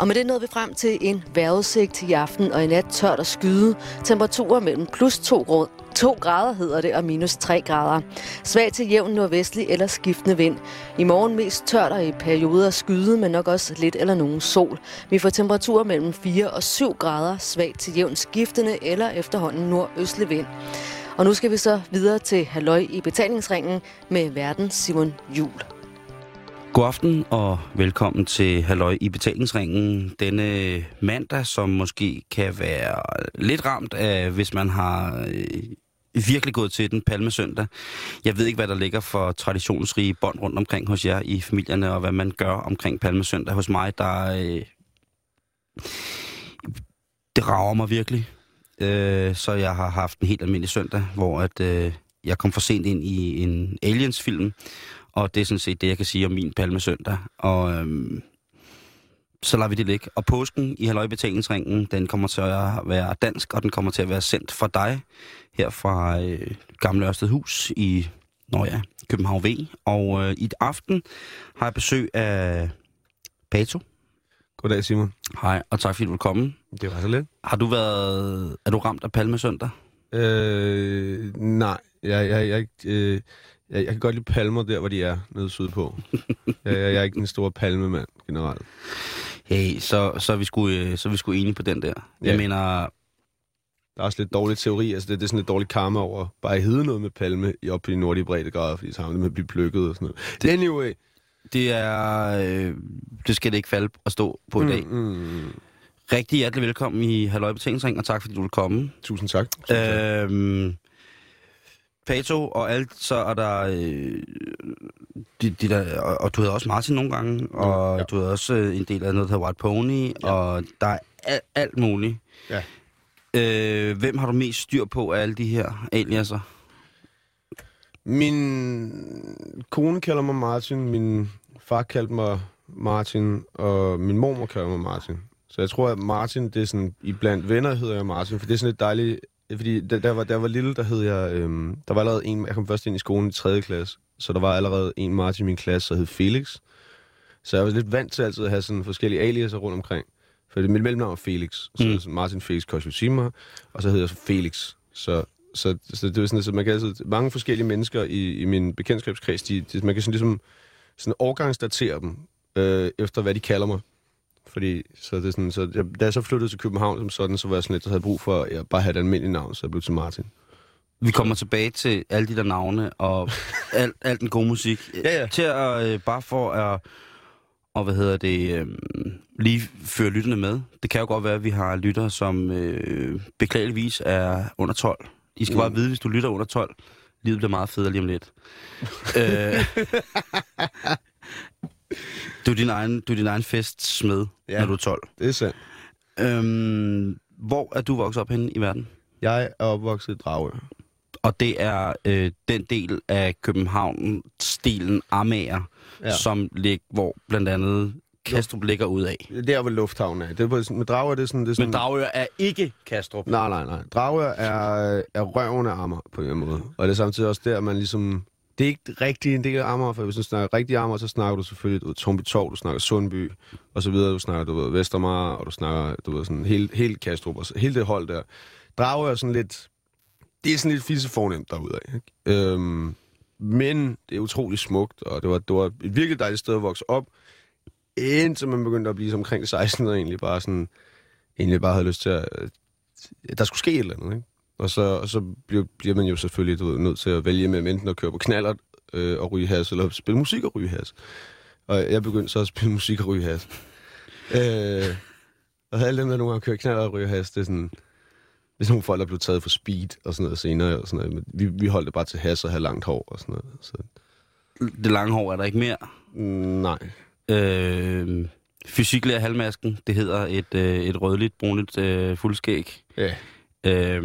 Og med det nåede vi frem til en vejrudsigt i aften og i nat tørt og skyde. Temperaturer mellem plus 2, 2 grader hedder det, og minus 3 grader. Svag til jævn nordvestlig eller skiftende vind. I morgen mest tørt og i perioder skyde, men nok også lidt eller nogen sol. Vi får temperaturer mellem 4 og 7 grader, svag til jævn skiftende eller efterhånden nordøstlig vind. Og nu skal vi så videre til Halløj i betalingsringen med verden Simon Jul. God aften og velkommen til Halløj i betalingsringen. Denne mandag, som måske kan være lidt ramt af, hvis man har øh, virkelig gået til den palmesøndag. Jeg ved ikke, hvad der ligger for traditionsrige bånd rundt omkring hos jer i familierne, og hvad man gør omkring palmesøndag. Hos mig, der... Øh, det rager mig virkelig. Øh, så jeg har haft en helt almindelig søndag, hvor at, øh, jeg kom for sent ind i en Aliens-film, og det er sådan set det, jeg kan sige om min palmesøndag. Og øhm, så lader vi det ligge. Og påsken i Halløj Betalingsringen, den kommer til at være dansk, og den kommer til at være sendt for dig her fra øh, Gamle Ørstedhus i Nå ja, København V. Og øh, i aften har jeg besøg af Pato. Goddag, Simon. Hej, og tak fordi du vil komme. Det var så lidt. Har du været... Er du ramt af palmesøndag? Øh, nej, jeg, jeg, jeg, øh, jeg, jeg kan godt lide palmer der, hvor de er nede sydpå. jeg, jeg, jeg er ikke en stor palmemand generelt. Hey, så, så, er vi sgu, øh, så er vi sgu enige på den der. Jeg Ja. mener, Der er også lidt dårlig teori, altså det, det er sådan lidt dårligt karma over bare at hedde noget med palme i op på de nordlige breddegrader, fordi så har man med at blive plukket og sådan noget. Det- Anyway. det er... Øh, det skal det ikke falde at stå på i dag. Mm, mm, Rigtig hjertelig velkommen i Halløj Betalingsring, og tak fordi du vil komme. tusind tak. Tusind tak. Øhm, Pato og alt, så er der... Øh, de, de der og, og du havde også Martin nogle gange, og ja. ja. du havde også øh, en del af noget, der hedder White Pony, ja. og der er alt, alt muligt. Ja. Øh, hvem har du mest styr på af alle de her aliaser? Min kone kalder mig Martin, min far kaldte mig Martin, og min mormor kalder mig Martin. Så jeg tror, at Martin, det er sådan, i blandt venner hedder jeg Martin, for det er sådan lidt dejligt, fordi da, der, var, der var lille, der hed jeg, øhm, der var allerede en, jeg kom først ind i skolen i 3. klasse, så der var allerede en Martin i min klasse, der hed Felix. Så jeg var lidt vant til altid at have sådan forskellige aliaser rundt omkring. For mit mellemnavn var Felix, så Mm. sådan Martin Felix Koshushima, og så hedder jeg så Felix. Så så, så det er sådan, så man kan altid, mange forskellige mennesker i, i min bekendtskabskreds, de, de, man kan sådan ligesom sådan årgangsdatere dem, øh, efter hvad de kalder mig. Fordi, så det er sådan, så jeg, da jeg så flyttede til København som sådan, så var jeg sådan lidt, så havde brug for at jeg bare have et almindeligt navn, så jeg blev til Martin. Vi kommer tilbage til alle de der navne og alt, alt den gode musik. Ja, ja. Til at, øh, bare for at, og hvad hedder det, øh, lige føre lytterne med. Det kan jo godt være, at vi har lyttere, som øh, beklageligvis er under 12. I skal mm. bare vide, hvis du lytter under 12, livet bliver meget federe lige om lidt. øh, du, er din egen, du er din egen festsmed, ja. Når du er 12. Det er sandt. Øhm, hvor er du vokset op henne i verden? Jeg er opvokset i Dragør. Og det er øh, den del af København-stilen Amager, ja. Ja. som lig, hvor blandt andet Kastrup ligger ud af. Det er der, hvor lufthavnen er. Det er på, med Dragør, det er sådan... Det er sådan Men Dragør er ikke Kastrup. Nej, nej, nej. Dragør er, er røven af Amager på en måde. Og det er samtidig også der, man ligesom... Det er ikke rigtig en del af Amager, for hvis du snakker rigtig Amager, så snakker du selvfølgelig du ved, Torv, du snakker Sundby, og så videre. Du snakker, du ved, Vestermar, og du snakker, du ved, sådan helt, helt Kastrup, og så, hele det hold der. Drager er sådan lidt... Det er sådan lidt fisse fornemt derude af. Ikke? Øhm, men det er utrolig smukt, og det var, det var et virkelig dejligt sted at vokse op, indtil man begyndte at blive som omkring 16 og egentlig bare sådan... Egentlig bare havde lyst til at der skulle ske et eller andet, ikke? Og så, og så bliver, bliver man jo selvfølgelig du ved, nødt til at vælge mellem enten at køre på knaller øh, og ryge has, eller spille musik og ryge has. Og jeg begyndte så at spille musik og ryge has. øh, og alle dem, der nogle gange kører knaller og ryge has, det er sådan... Det er sådan nogle folk, der blev taget for speed og sådan noget senere. Og sådan noget. Men vi, vi holdt det bare til has og have langt hår og sådan noget. Så, Det lange hår er der ikke mere. mm, nej. Øh, Fysiklærer halvmasken, det hedder et, øh, et rødligt, brunligt øh, fuldskæg. Ja. Øh,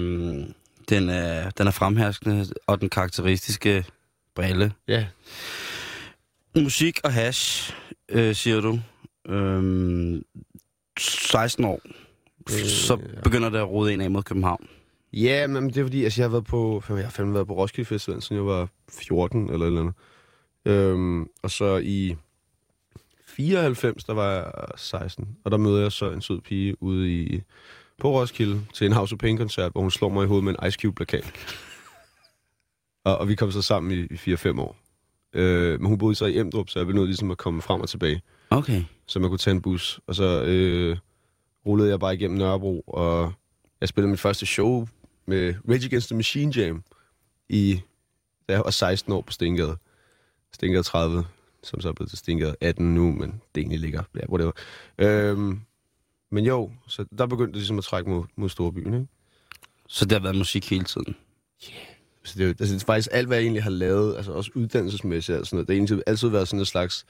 den, er, den er fremherskende, og den karakteristiske brille. Ja. Musik og hash, øh, siger du. Øh, 16 år, Øh, så begynder det at rode ind af mod København. Ja, men det er fordi, altså, jeg har været på, jeg har fandme været på Roskilde Festival, siden jeg var 14 eller et eller andet. Øhm, og så i 94, der var jeg 16, og der møder jeg så en sød pige ude i på Roskilde til en House of Pain-koncert, hvor hun slår mig i hovedet med en Ice Cube-plakat. og, og vi kom så sammen i, i 4-5 år. Øh, men hun boede så i Emdrup, så jeg blev nødt ligesom at komme frem og tilbage, Okay. så man kunne tage en bus. Og så øh, rullede jeg bare igennem Nørrebro, og jeg spillede mit første show med Rage Against the Machine Jam, i, da jeg var 16 år på Stengade. Stengade 30, som så er blevet til Stengade 18 nu, men det egentlig ligger, ja, whatever. Øhm, men jo, så der begyndte det ligesom at trække mod, mod storbyen, ikke? Så det har været musik hele tiden. Så det, er jo- altså, det er faktisk alt, hvad jeg egentlig har lavet, altså også uddannelsesmæssigt og sådan noget. Det har egentlig altid været sådan en slags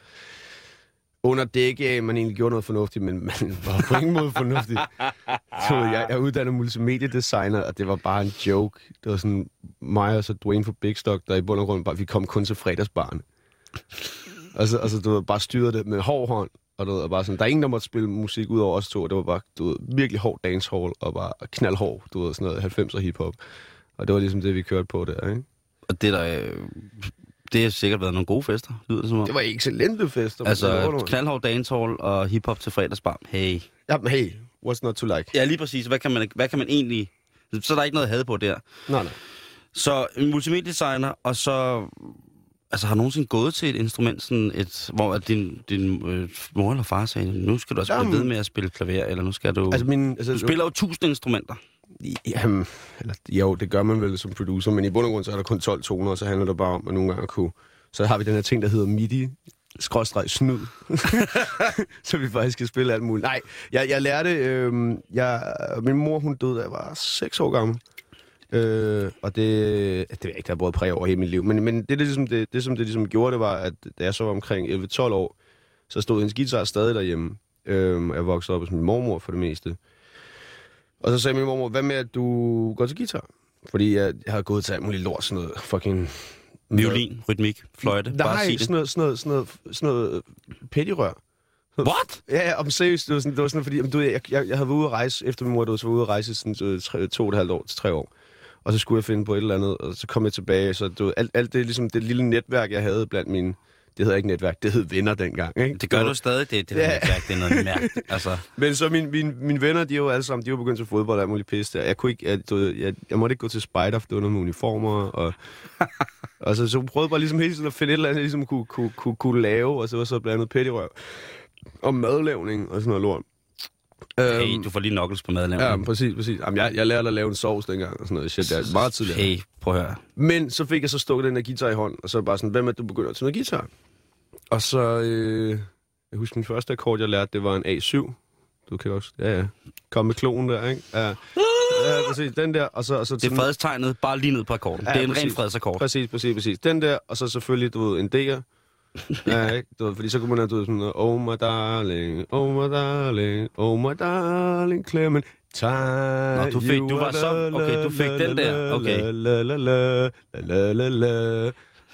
under dække af, man egentlig gjorde noget fornuftigt, men man var på ingen måde fornuftig. Så jeg, jeg uddannet multimediedesigner, og det var bare en joke. Det var sådan mig og så Dwayne fra Big Stock, der i bund og grund bare, vi kom kun til fredagsbarn. Og så, og så du ved, bare styrede det med hård hånd, og, du ved, og bare sådan, der er ingen, der måtte spille musik ud over os to. Det var bare du ved, virkelig hård dancehall, og bare knaldhård, du ved, sådan noget 90'er hiphop. Og det var ligesom det, vi kørte på der, ikke? Og det er der... Øh, det har sikkert været nogle gode fester, lyder det som om. Det var excellente fester. Altså, knaldhård dancehall og hiphop til fredagsbar. Hey. Jamen, hey, what's not to like? Ja, lige præcis. Hvad kan man, hvad kan man egentlig... Så er der ikke noget had på der. Nej, nej. Så en multimediedesigner, og så... Altså, har nogensinde gået til et instrument, sådan et, hvor at din, din øh, mor eller far sagde, nu skal du også blive Jamen. ved med at spille klaver, eller nu skal du... Altså, min, altså, du spiller jo tusind instrumenter. Jamen, eller, jo, det gør man vel som producer, men i bund og grund, så er der kun 12 toner, og så handler det bare om at nogle gange kunne... Så har vi den her ting, der hedder MIDI, skråstreg snyd. så vi faktisk kan spille alt muligt. Nej, jeg, jeg lærte... Øh, jeg, min mor, hun døde, da jeg var 6 år gammel. Øh, og det, det ved jeg ikke, der har båret præg over hele mit liv. Men, men det, det, ligesom det, det, som det ligesom gjorde, det var, at da jeg så var omkring 11-12 år, så stod hendes guitar stadig derhjemme. Øh, jeg voksede op hos min mormor for det meste. Og så sagde min mormor, hvad med, at du går til guitar? Fordi jeg, jeg har gået til alt muligt lort, sådan noget fucking... Violin, rytmik, fløjte. Bare Nej, det. sådan noget, sådan noget, sådan noget, sådan noget pettirør. What? Ja, ja, om seriøst, det var sådan, det var sådan fordi, jamen, du, jeg, jeg, jeg havde været ude at rejse, efter min mor døde, så var ude at rejse sådan, du, ved, tre, to og et halvt år til tre år. Og så skulle jeg finde på et eller andet, og så kom jeg tilbage, så du, alt, alt det, ligesom det lille netværk, jeg havde blandt mine, det hedder ikke netværk, det hed venner dengang, ikke? Det gør var- du stadig, det, det Ja. netværk, det er noget mærkeligt. Altså, Men så mine, mine, mine venner, de er jo alle sammen, de er jo begyndt til fodbold og alt muligt pisse der. Jeg, kunne ikke, jeg, du, jeg, jeg måtte ikke gå til spider, for det var noget med uniformer. Og, og så, så jeg prøvede bare ligesom hele tiden at finde et eller andet, jeg ligesom kunne, kunne, kunne, kunne lave, og så var så blandt andet pettirøv. Og madlavning og sådan noget lort. Hey, du får lige knuckles på madlavningen. Øhm, Ja, præcis, præcis. Jamen, jeg, jeg lærte at lave en sovs dengang og sådan noget. Shit, det er meget tidligere. Hey, prøv at høre. Men så fik jeg så stukket den der guitar i hånden, og så bare sådan, hvem er du begynder til noget guitar? Og så, øh, jeg husker min første akkord, jeg lærte, det var en A7. Du kan også, ja ja, kom med klonen der, ikke? Ja, ja præcis, den der, og så... Og så Det er fredstegnet bare lige ned på akkorden. Ja, det er en ren præcis. fredsakkord. Præcis, præcis, præcis. Den der, og så selvfølgelig, du ved, en D'er. Ja, ikke? Du ved, fordi så kunne man have, du ved, sådan noget, oh my darling, oh my darling, oh my darling, Clement. Nå, du fik- du var så- okay, du fik den der, okay. La, la, la, la, la, la.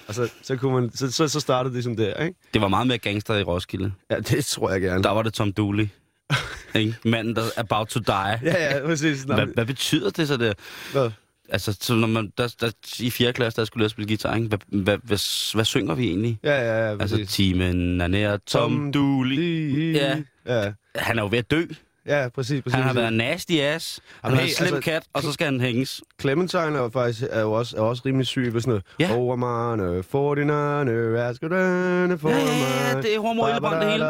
Og så, så, kunne man, så, så, så startede det ligesom der, ikke? Det var meget mere gangster i Roskilde. Ja, det tror jeg gerne. Der var det Tom Dooley. Ikke? Manden, der er about to die. Ja, ja, præcis. Hvad, hvad betyder det så det? hvad? Altså, så når man, der, der, i 4. klasse, der skulle at spille guitar, ikke? Hvad, hvad, hvad, hvad synger vi egentlig? Ja, ja, ja, Altså, timen er nær Tom Dooley. Ja. Ja, Han er jo ved at dø. Ja, præcis. præcis Han har været nasty ass. Han Jamen, har hey, en slem altså- kat, og så skal han hænges. Clementine er faktisk er jo også, er også rimelig syg ved sådan noget. Ja. Over mine 49, Askedane for Ja, ja, ja, det er homo i bånd, det hele.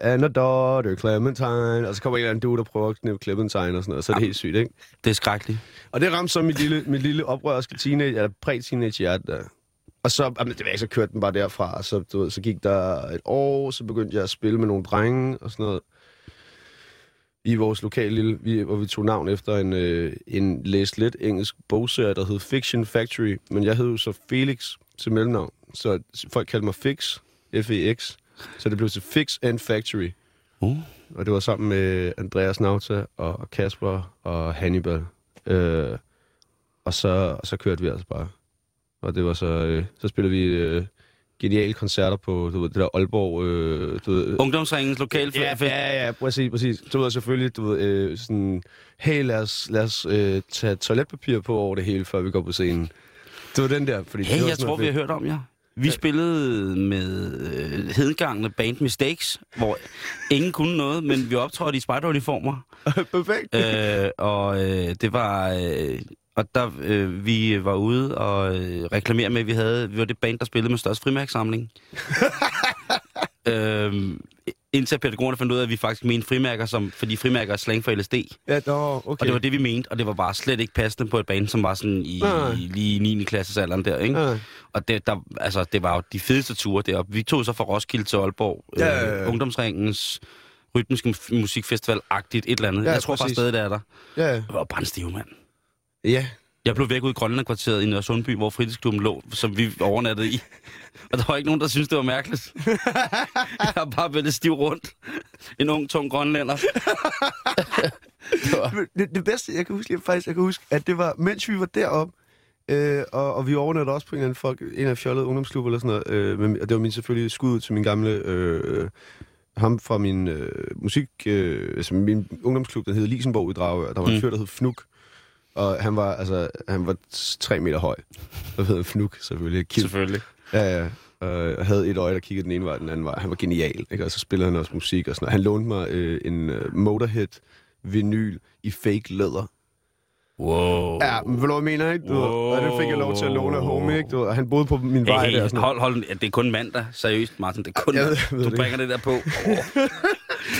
And a daughter, Clementine. Og så kommer en eller anden dude, der prøver at knippe Clementine og sådan noget. Så er det helt sygt, ikke? Det er skrækkeligt. Og det ramte så mit lille, mit lille oprørske teenage, eller præ-teenage hjerte der. Og så, jamen, det var ikke, så kørte den bare derfra. Og så, du ved, så gik der et år, så begyndte jeg at spille med nogle drenge og sådan noget. I vores lokale lille, vi, hvor vi tog navn efter en, øh, en læst lidt engelsk bogserie, der hed Fiction Factory. Men jeg hed jo så Felix til mellemnavn. Så folk kaldte mig Fix, F-E-X. Så det blev til Fix and Factory. Uh. Og det var sammen med Andreas Nauta og Kasper og Hannibal. Øh, og, så, og så kørte vi altså bare. Og det var så... Øh, så spillede vi øh, geniale koncerter på du ved, det der Aalborg... Øh, du ved, Ungdomsringens lokale Ja, ja, ja, præcis, præcis. Du ved selvfølgelig, du ved, øh, sådan, hey, lad os, lad os øh, tage toiletpapir på over det hele, før vi går på scenen. Det var den der, fordi... det Hey, var jeg tror, vi har hørt om jer. Vi spillede med øh, hedengangende band Mistakes, hvor ingen kunne noget, men vi optrådte i spejderuniformer. Perfekt. øh, og øh, det var... Øh, og der øh, vi var ude og øh, reklamere med, at vi havde vi var det band, der spillede med størst frimærksamling. øhm, indtil pædagogerne fandt ud af, at vi faktisk mente frimærker, som, fordi frimærker er slang for LSD. Ja, nå, okay. Og det var det, vi mente, og det var bare slet ikke passende på et band, som var sådan i, Nej. i lige 9. klasses alderen der, ikke? Ja. Og det, der, altså, det var jo de fedeste ture deroppe. Vi tog så fra Roskilde til Aalborg, Ja, ja, ja. Øh, Ungdomsringens rytmiske mus- musikfestival-agtigt et eller andet. Ja, jeg tror præcis. faktisk stadig, det er der. Ja, Jeg var brændstiv, mand. Ja. Jeg blev væk ud i Grønland-kvarteret i Nørre Sundby, hvor fritidsklubben lå, som vi overnattede i. Og der var ikke nogen, der syntes, det var mærkeligt. Jeg har bare været stiv rundt. En ung, tung grønlænder. det var... Det, det bedste, jeg kan huske, jeg, faktisk, jeg kan huske, at det var, mens vi var deroppe, øh, og, og vi overnattede også på en eller anden folk, en af fjollede ungdomsklub eller sådan noget, øh, men, og det var min selvfølgelig skud ud til min gamle, øh, ham fra min øh, musik, øh, altså min ungdomsklub, der hed Lisenborg i Dragør, der var en Mm. fyr, der hed Fnuk, og han var, altså, han var tre meter høj. Der hed Fnuk, selvfølgelig. Kim. Selvfølgelig. Ja, ja. Og havde et øje, der kiggede den ene vej, og den anden vej. Han var genial, ikke? Og så spillede han også musik og sådan noget. Han lånte mig øh, en øh, Motorhead vinyl i fake læder. Wow. Ja, men ved du, hvad jeg mener, ikke? Du, Wow. Og det fik jeg lov til at låne af home, ikke? Du, og han boede på min vej Hey, der. hey, og Sådan hold, hold, det er kun mandag. Seriøst, Martin, det er kun Jeg mandag. ved- ved Du det bringer det der på. Oh.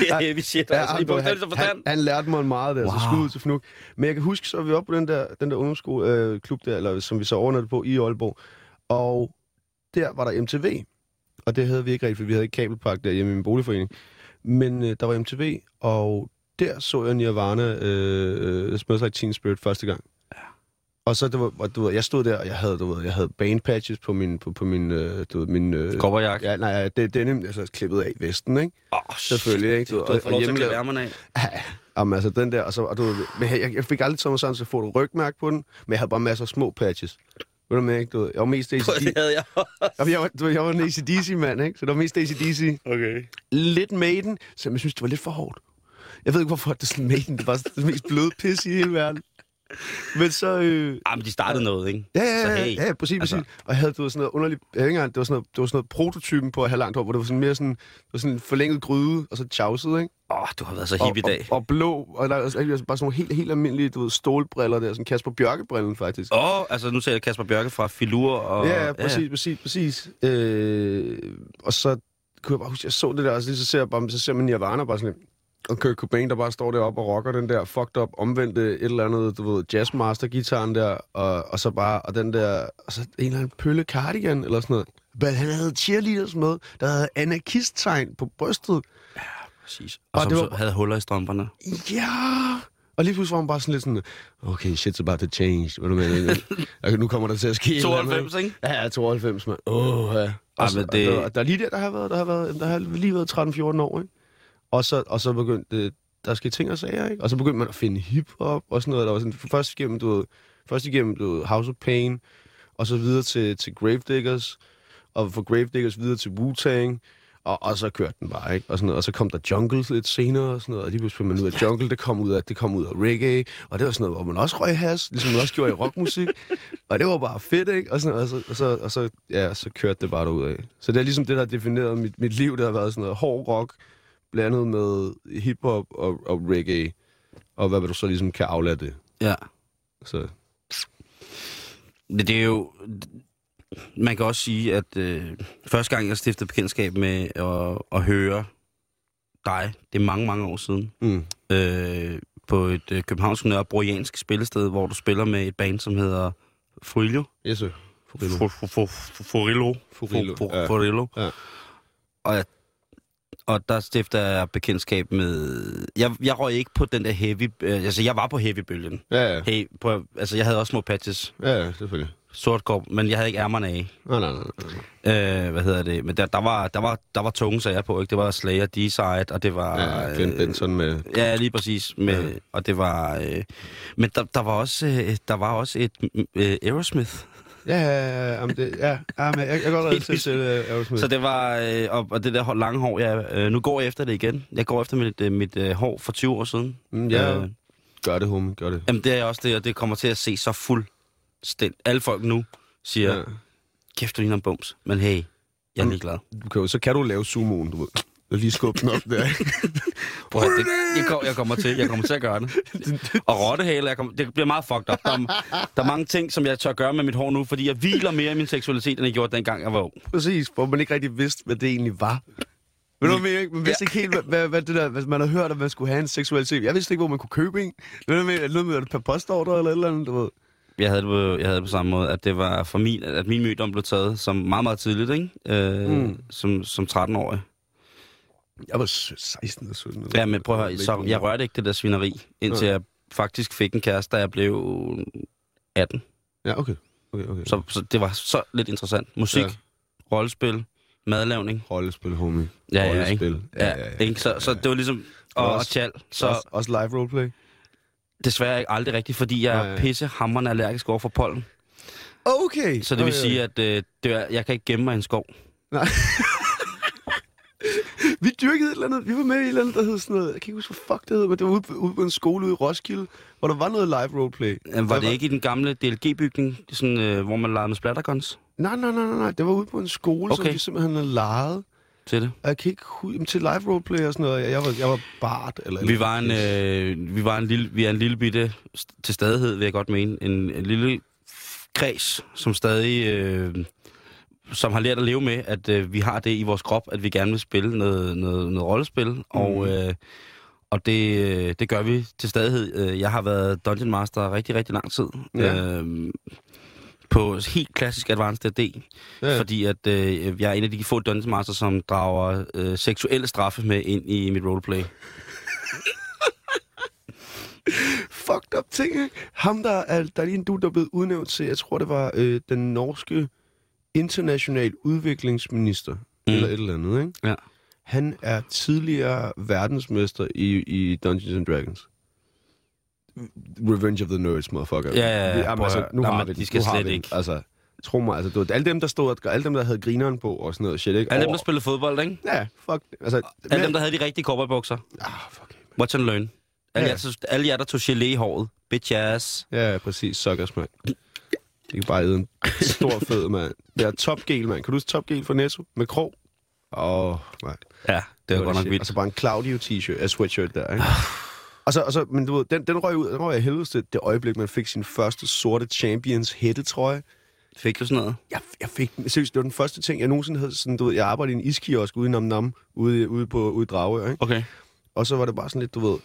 Det er heavy shit, Ja, altså. I han, han, han, han, lærte mig meget der, wow. så skud ud til Fnuk. Men jeg kan huske, så var vi oppe på den der, den der ungdomsskole, øh, klub der, eller, som vi så overnattede på i Aalborg. Og der var der MTV. Og det havde vi ikke rigtigt, for vi havde ikke kabelpark der hjemme i min boligforening. Men øh, der var MTV, og der så jeg Nirvana øh, øh, Smells Like Teen Spirit første gang. Og så, det var, du ved, jeg stod der, og jeg havde, du ved, jeg havde band patches på min, på, på min, øh, du ved, min... Øh, Kopperjak. Ja, nej, det, det er nemlig altså, klippet af vesten, ikke? Åh, Selvfølgelig, ikke? Du Og- har fået lov til at klippe ærmerne af. Jamen altså den der, og så, og du, ved, men jeg, jeg fik aldrig mig sådan, så får du rygmærke på den, men jeg havde bare masser af små patches. Ved du med, ikke? Du, ved, jeg var mest ACDC. Det havde jeg Jamen, jeg var, du, jeg var en ACDC-mand, ikke? Så det var mest ACDC. Okay. Lidt Maiden, så jeg synes, det var lidt for hårdt. Jeg ved ikke, hvorfor det er sådan Maiden. Det var det mest bløde pis i hele verden. Men så... Øh, Ah, men de startede noget, ikke? Ja, ja, Så ja, hey, ja, ja præcis, altså- præcis. Og jeg havde du ved, sådan noget underligt... Jeg ikke engang, det var sådan noget, det var sådan noget prototypen på at have langt hår, hvor det var sådan mere sådan, det var sådan en forlænget gryde, og så tjavset, ikke? Åh, du har været så hip i dag. Og, og, blå, og der er altså bare sådan nogle helt, helt almindelige, du ved, stålbriller der, sådan Kasper Bjørke-brillen faktisk. Åh, oh, altså nu ser jeg Kasper Bjørke fra Filur og... ja, ja, præcis, præcis, præcis. Øh, og så kunne jeg bare huske, jeg så det der, og så, lige så ser jeg bare, så ser man Nirvana bare sådan lidt, og Kurt Cobain, der bare står deroppe og rocker den der fucked up, omvendte et eller andet, du ved, jazzmaster-gitaren der, og, og så bare, og den der, og så en eller anden pølle cardigan, eller sådan noget. Men han havde cheerleaders med, der havde anarkist-tegn på brystet. Præcis. Og, Og som det var... havde huller i strømperne. Ja! Og lige pludselig var han bare sådan lidt sådan, okay, shit's about to change. Hvad du mener? okay, nu kommer der til at ske et eller andet, 92, ikke? Ja, ja, 92, mand. Åh, ja. Og, så, men det... og, der, der er lige der, der har været, der har været, der har lige været 13-14 år, ikke? Og så, og så begyndte der skete ting og sager, ikke? Og så begyndte man at finde hiphop og sådan noget. Der var sådan, først igennem, du ved, først igennem, du ved, House of Pain, og så videre til, til Gravediggers, og fra Gravediggers videre til Wu-Tang, og, og så kørte den bare, ikke? Og, sådan noget. og så kom der Jungle lidt senere, og sådan noget, og lige pludselig man ud af Jungle, det kom ud af, det kom ud af reggae, og det var sådan noget, hvor man også røg has, ligesom man også gjorde i rockmusik, og det var bare fedt, ikke? Og, sådan, noget, og, så, og, så, og så, ja, så kørte det bare derud af. Så det er ligesom det, der har defineret mit, mit liv, det har været sådan noget hård rock, blandet med hiphop og, og reggae, og hvad du så ligesom kan aflade det. Ja. Så Det, er jo... Man kan også sige, at øh, første gang, jeg stiftede bekendtskab med at, at høre dig, det er mange, mange år siden, mm. øh, på et øh, københavnsk nørrebroiansk spillested, hvor du spiller med et band, som hedder Furillo. yes, sir. Fu- ja. Furillo. Ja. Og, jeg, og der stifter jeg bekendtskab med... Jeg, jeg røg ikke på den der heavy... Øh, altså, jeg var på heavy-bølgen. Ja, ja. Hey, på, altså, jeg havde også små patches. Ja, ja, selvfølgelig. Sort kop, men jeg havde ikke ærmerne af. Nej, nej, nej. nej. Øh, hvad hedder det? Men der, der, var, der, var, der var tunge sager på, ikke? Det var Slayer, D-Side, og det var... Ja, Glenn Benson med... Ja, lige præcis. Med, Ja. Og det var... Øh, men der, der, var også, øh, der var også et øh, Aerosmith. Ja, ja, ja, det, ja, ja men jeg, jeg kan godt redde til Aerosmith. Så det var... Øh, og, og det der lange hår, ja, øh, nu går jeg efter det igen. Jeg går efter mit, øh, mit øh, hår for 20 år siden. Mm, ja, Øh, gør det, homie, gør det. jamen, det er også det, og det kommer til at se så fuldstændigt. Alle folk nu siger, Ja. kæft, du ligner en bums. Men hey, jeg er ligeglad. Du kan jo, så kan du lave sumoen, du ved. Og lige skubbe den op der. Prøv det, jeg, kommer, jeg, kommer til, jeg kommer til at gøre det. Og rottehale, jeg kommer, det bliver meget fucked up. Der, er- der er mange ting, som jeg tør gøre med mit hår nu, fordi jeg hviler mere i min seksualitet, end jeg gjorde dengang, jeg var ung. Præcis, hvor man ikke rigtig vidste, hvad det egentlig var. Ved du, mener? man vidste ikke helt, hvad, hvad, det der, hvad man har hørt, at man skulle have en seksualitet. Jeg vidste ikke, hvor man kunne købe en. Ved du, mener? noget med, at det per postordre eller et eller andet, du ved. Jeg havde det på, jeg havde det på samme måde, at det var for min, at min mødom blev taget som meget, meget tidligt, ikke? Øh, mm. som, som 13-årig. Jeg var 16 eller 17. Ja, men prøv at høre, så jeg rørte ikke det der svineri, indtil jeg faktisk fik en kæreste, da jeg blev 18. Ja, okay. okay, okay. Så, så det var så lidt interessant. Musik, Ja. ja. rollespil, madlavning. Rollespil, homie. Ja, ja, Rollespil. ikke? Ja, ja, ikke? Så, så det var ligesom... Og, og Også- tjal. Så... Så Også, også live roleplay. desværre ikke aldrig rigtigt, fordi jeg er pisse hammerende allergisk over for pollen. Okay. Så det vil sige, at øh, det er, jeg kan ikke gemme mig i en skov. Nej. vi dyrkede et eller andet. Vi var med i et eller andet, der hed sådan noget. Jeg kan ikke huske, hvad fuck det hed, men det var ude på, ude på en skole ude i Roskilde, hvor der var noget live roleplay. Øh, Var det ikke i den gamle DLG-bygning, sådan, øh, hvor man legede med splatterguns Nej, nej, nej, nej, nej. Det var ude på en skole, okay. som vi simpelthen havde lejet. til det? Jeg kan ikke huske til live roleplay og sådan noget. Jeg var, jeg var bart. Eller Vi var en, øh, vi var en lille, vi er en lille bitte til stadighed, vil jeg godt mene. En, en lille kreds, som stadig, øh, som har lært at leve med, at øh, vi har det i vores krop, at vi gerne vil spille noget, noget, noget rollespil. Mm. Og, øh, og det, øh, det gør vi til stadighed. Øh, Jeg har været Dungeon Master rigtig, rigtig lang tid. Ja. Øh, på helt klassisk Advanced D, Ja. fordi at øh, jeg er en af de få Dungeon Master, som drager øh, seksuelle straffe med ind i mit roleplay. Fucked up ting? Ham, der er, der er lige en du, der er blevet udnævnt til, jeg tror, det var øh, den norske international udviklingsminister, mm. eller et eller andet, ikke? Ja. Han er tidligere verdensmester i, i Dungeons and Dragons. Revenge of the Nerds, motherfucker. Ja, ja, ja. Jamen, altså, nu Nå, har men vi de den. skal nu slet den. ikke. Altså, tro mig, altså, du, alle dem, der stod, alle dem, der havde grineren på og sådan noget shit, ikke? Alle dem, der spillede fodbold, ikke? Ja, fuck. Altså, Alle dem, der havde de rigtige cowboybukser. Ah, fuck. Watch and learn. Alle, ja. jer, alle jer, der tog gelé i håret. Bitch ass. Ja, præcis. Suckers, mand. Det kan bare æde en stor fed, mand. Det er topgel, mand. Kan du huske topgel fra Netto? Med krog? Åh, oh, nej. Ja, det var godt nok vildt. Og så bare en Claudio t-shirt, uh, sweatshirt der, ikke? og, så, og så, men du ved, den, den røg ud, den røg af helvede det øjeblik, man fik sin første sorte Champions hættetrøje. Fik du sådan noget? Jeg, jeg fik seriøst, det var den første ting, jeg nogensinde havde sådan, du ved, jeg arbejdede i en iskiosk ude i Nam Nam, ude, ude på ude i Dragør, ikke? Okay. Og så var det bare sådan lidt, du ved,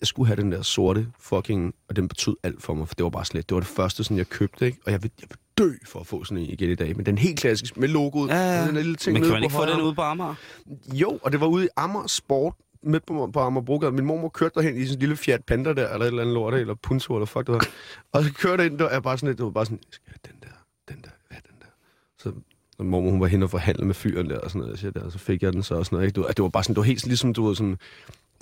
jeg skulle have den der sorte fucking, og den betød alt for mig, for det var bare lidt, det var det første, sådan jeg købte, ikke? Og jeg vil, jeg vil dø for at få sådan en igen i dag, men den helt klassiske med logoet, Ja, ja. og den lille ting Men kan man ikke få den ude på Amager? Jo, og det var ude i Amager Sport, midt på, på Amagerbrogade. Min mormor kørte derhen i sådan en lille Fiat Panda der, eller et eller andet lort, eller Punto, eller fuck det var. Og så kørte ind, der er bare sådan lidt, det var bare sådan, jeg skal have den der, den der, hvad den der? Så, så mormor, hun var hen og forhandle med fyren der, og sådan noget, shit, der, og så fik jeg den så og sådan noget. Ikke? Du, at det var bare sådan, det var helt ligesom, du ved, sådan,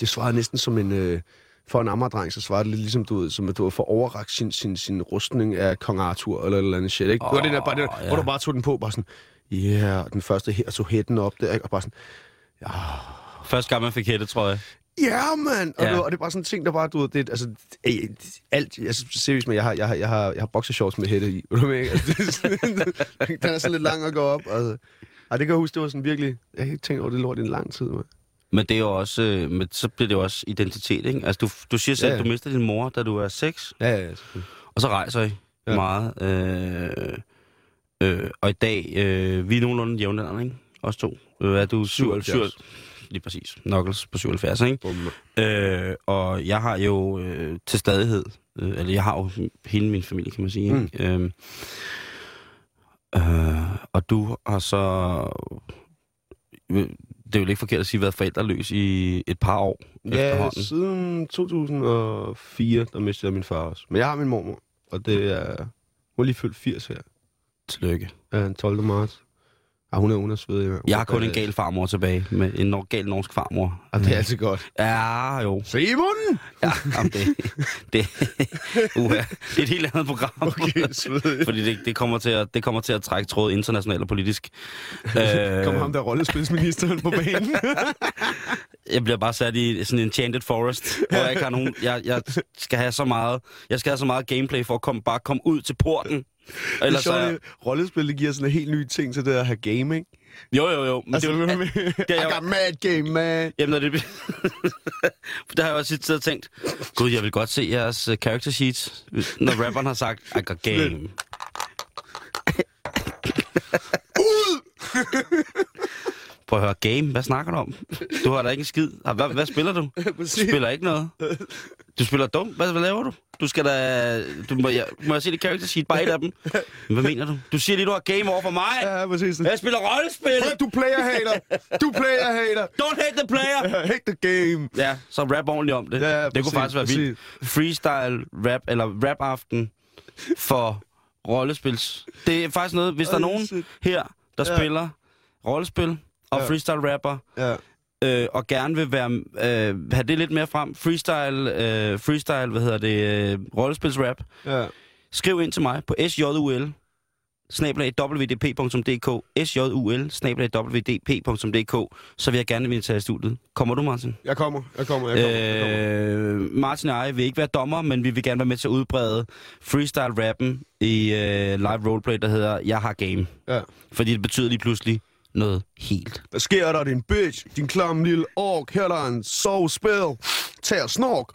det svarede næsten som en, øh, for en Amager-dreng, så svarede det lidt ligesom, du ved, som at du var for overrakt sin, sin, sin rustning af Kong Arthur, eller eller andet shit, ikke? Oh, det var den der, bare, der, ja. hvor du bare tog den på, bare sådan, ja, yeah, og den første her, tog hætten op der, ikke? og bare sådan, Første gang, man fik hætte, tror jeg. Ja, mand! Og, Ja. ja. og det er bare sådan en ting, der bare, du ved, det, altså, alt, altså, seriøst, men jeg har, jeg har, jeg har, jeg har boxershorts med hætte i, ved du ikke? altså, det er sådan, Den er sådan lidt lang at gå op, altså. Ej, det kan jeg huske, det var sådan virkelig, jeg har ikke tænkt over det lort i en lang tid, mand. Men det er jo også, øh, men så bliver det jo også identitet, ikke? Altså, du, du siger selv, Ja, at ja. du mister din mor, da du er seks, Ja, ja, og så rejser I Ja. meget. Øh, øh, og i dag, øh, vi er nogenlunde jævnaldrende, ikke? Os to. Øh, er du 77. 77? Lige præcis. Knuckles på 77, ikke? Bum. Øh, og jeg har jo øh, til stadighed, øh, eller jeg har jo hele min familie, kan man sige. Mm. Ikke? Øh, øh, og du har så, øh, det er jo ikke forkert at sige, været forældreløs i et par år Ja, siden 2004, der mistede jeg min far også. Men jeg har min mormor, og det er, hun er lige fyldt 80 her. Tillykke. Ja, den 12. marts. Ja, hun er, er. Hun Jeg er har kun en gal farmor tilbage, med en nor- gal norsk farmor. Ja, det er altid godt. Ja, jo. Simon! Ja, jamen det, det, uh, det er et helt andet program. Okay. Fordi det, det, kommer til at, det kommer til at trække tråd internationalt og politisk. øh, Kommer ham der rollespilsministeren på banen. jeg bliver bare sat i sådan en enchanted forest, hvor jeg ikke har nogen... Jeg, jeg, skal have så meget, jeg skal have så meget gameplay for at komme, bare komme ud til porten. Det er Ellers sjovt, er, rollespil det giver sådan en helt ny ting til det at have game, ikke? jo, jo, jo. Men Altså, det, er jo- det, er I jo- got mad game, man. Jamen, når det der har jeg også siddet og tænkt, gud, jeg vil godt se jeres uh, character sheets, når rapperen har sagt, I got game. Prøv at høre, game, hvad snakker du om? Du har da ikke en skid. Hvad, hvad spiller du? Du spiller ikke noget. Du spiller dumt. Hvad, hvad laver du? Du skal da... Du må, jeg, må jeg se dit character sheet? Bare et af dem. Hvad mener du? Du siger lige, du har game over for mig. Ja, præcis. Jeg spiller rollespil. Du player hater. Du player hater. Don't hate the player. Hate the game. Ja, så rap ordentligt om det. Ja, ja, det kunne præcis, faktisk være vildt. Freestyle rap, eller rap-aften for rollespils. Det er faktisk noget, hvis der er nogen her, der Ja. spiller rollespil og Ja. freestyle rapper, Ja. Øh, og gerne vil være, øh, have det lidt mere frem, freestyle, øh, freestyle, hvad hedder det, øh, rollespilsrap, Ja. skriv ind til mig på sjul snablag.wdp.dk sjul snablag.wdp.dk så vil jeg gerne invitere i studiet. Kommer du, Martin? Jeg kommer. Jeg kommer. Jeg kommer. Jeg kommer. Øh, Martin og jeg vil ikke være dommer, men vi vil gerne være med til at udbrede freestyle-rappen i øh, live roleplay, der hedder Jeg har game. Ja. Fordi det betyder lige pludselig noget helt. Hvad sker der, din bitch? Din klam lille ork. Her er der en sovspil. Tag og snork.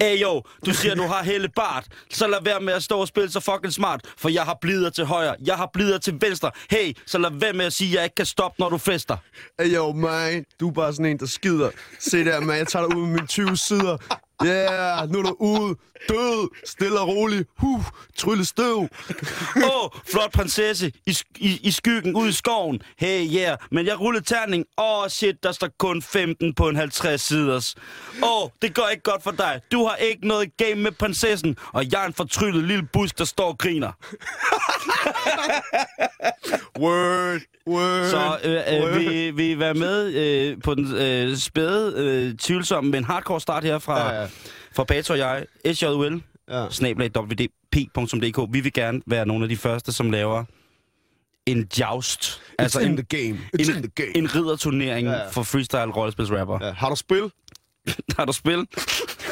Ey jo, du siger, du har hele bart. Så lad være med at stå og spille så fucking smart. For jeg har blider til højre, jeg har blider til venstre. Hey, så lad være med at sige, at jeg ikke kan stoppe, når du fester. Hey, yo, man. Du er bare sådan en, der skider. Se der, man. Jeg tager dig ud med mine 20 sider. Yeah, nu er du ude. Død. Stille og rolig. Huh. Trylle støv. Åh, oh, flot prinsesse i, i, i skyggen ude i skoven. Hey, yeah. Men jeg rullede terning. Åh, oh, shit, der står kun 15 på en 50 siders. Åh, oh, det går ikke godt for dig. Du har ikke noget game med prinsessen. Og jeg er en fortryllet lille busk, der står og griner. Word. Word. Så øh, Word. øh, vi vi være med øh, på den øh, spæde, øh, tvivlsomme, men hardcore start her fra, Ja, ja, fra Pato og jeg. SJUL, Ja. snablag wdp.dk. Vi vil gerne være nogle af de første, som laver en joust. Altså in en, the game. It's in en, the game. en ridderturnering Ja, ja, for freestyle rollespilsrapper. Ja. Har du spil? Har du spil?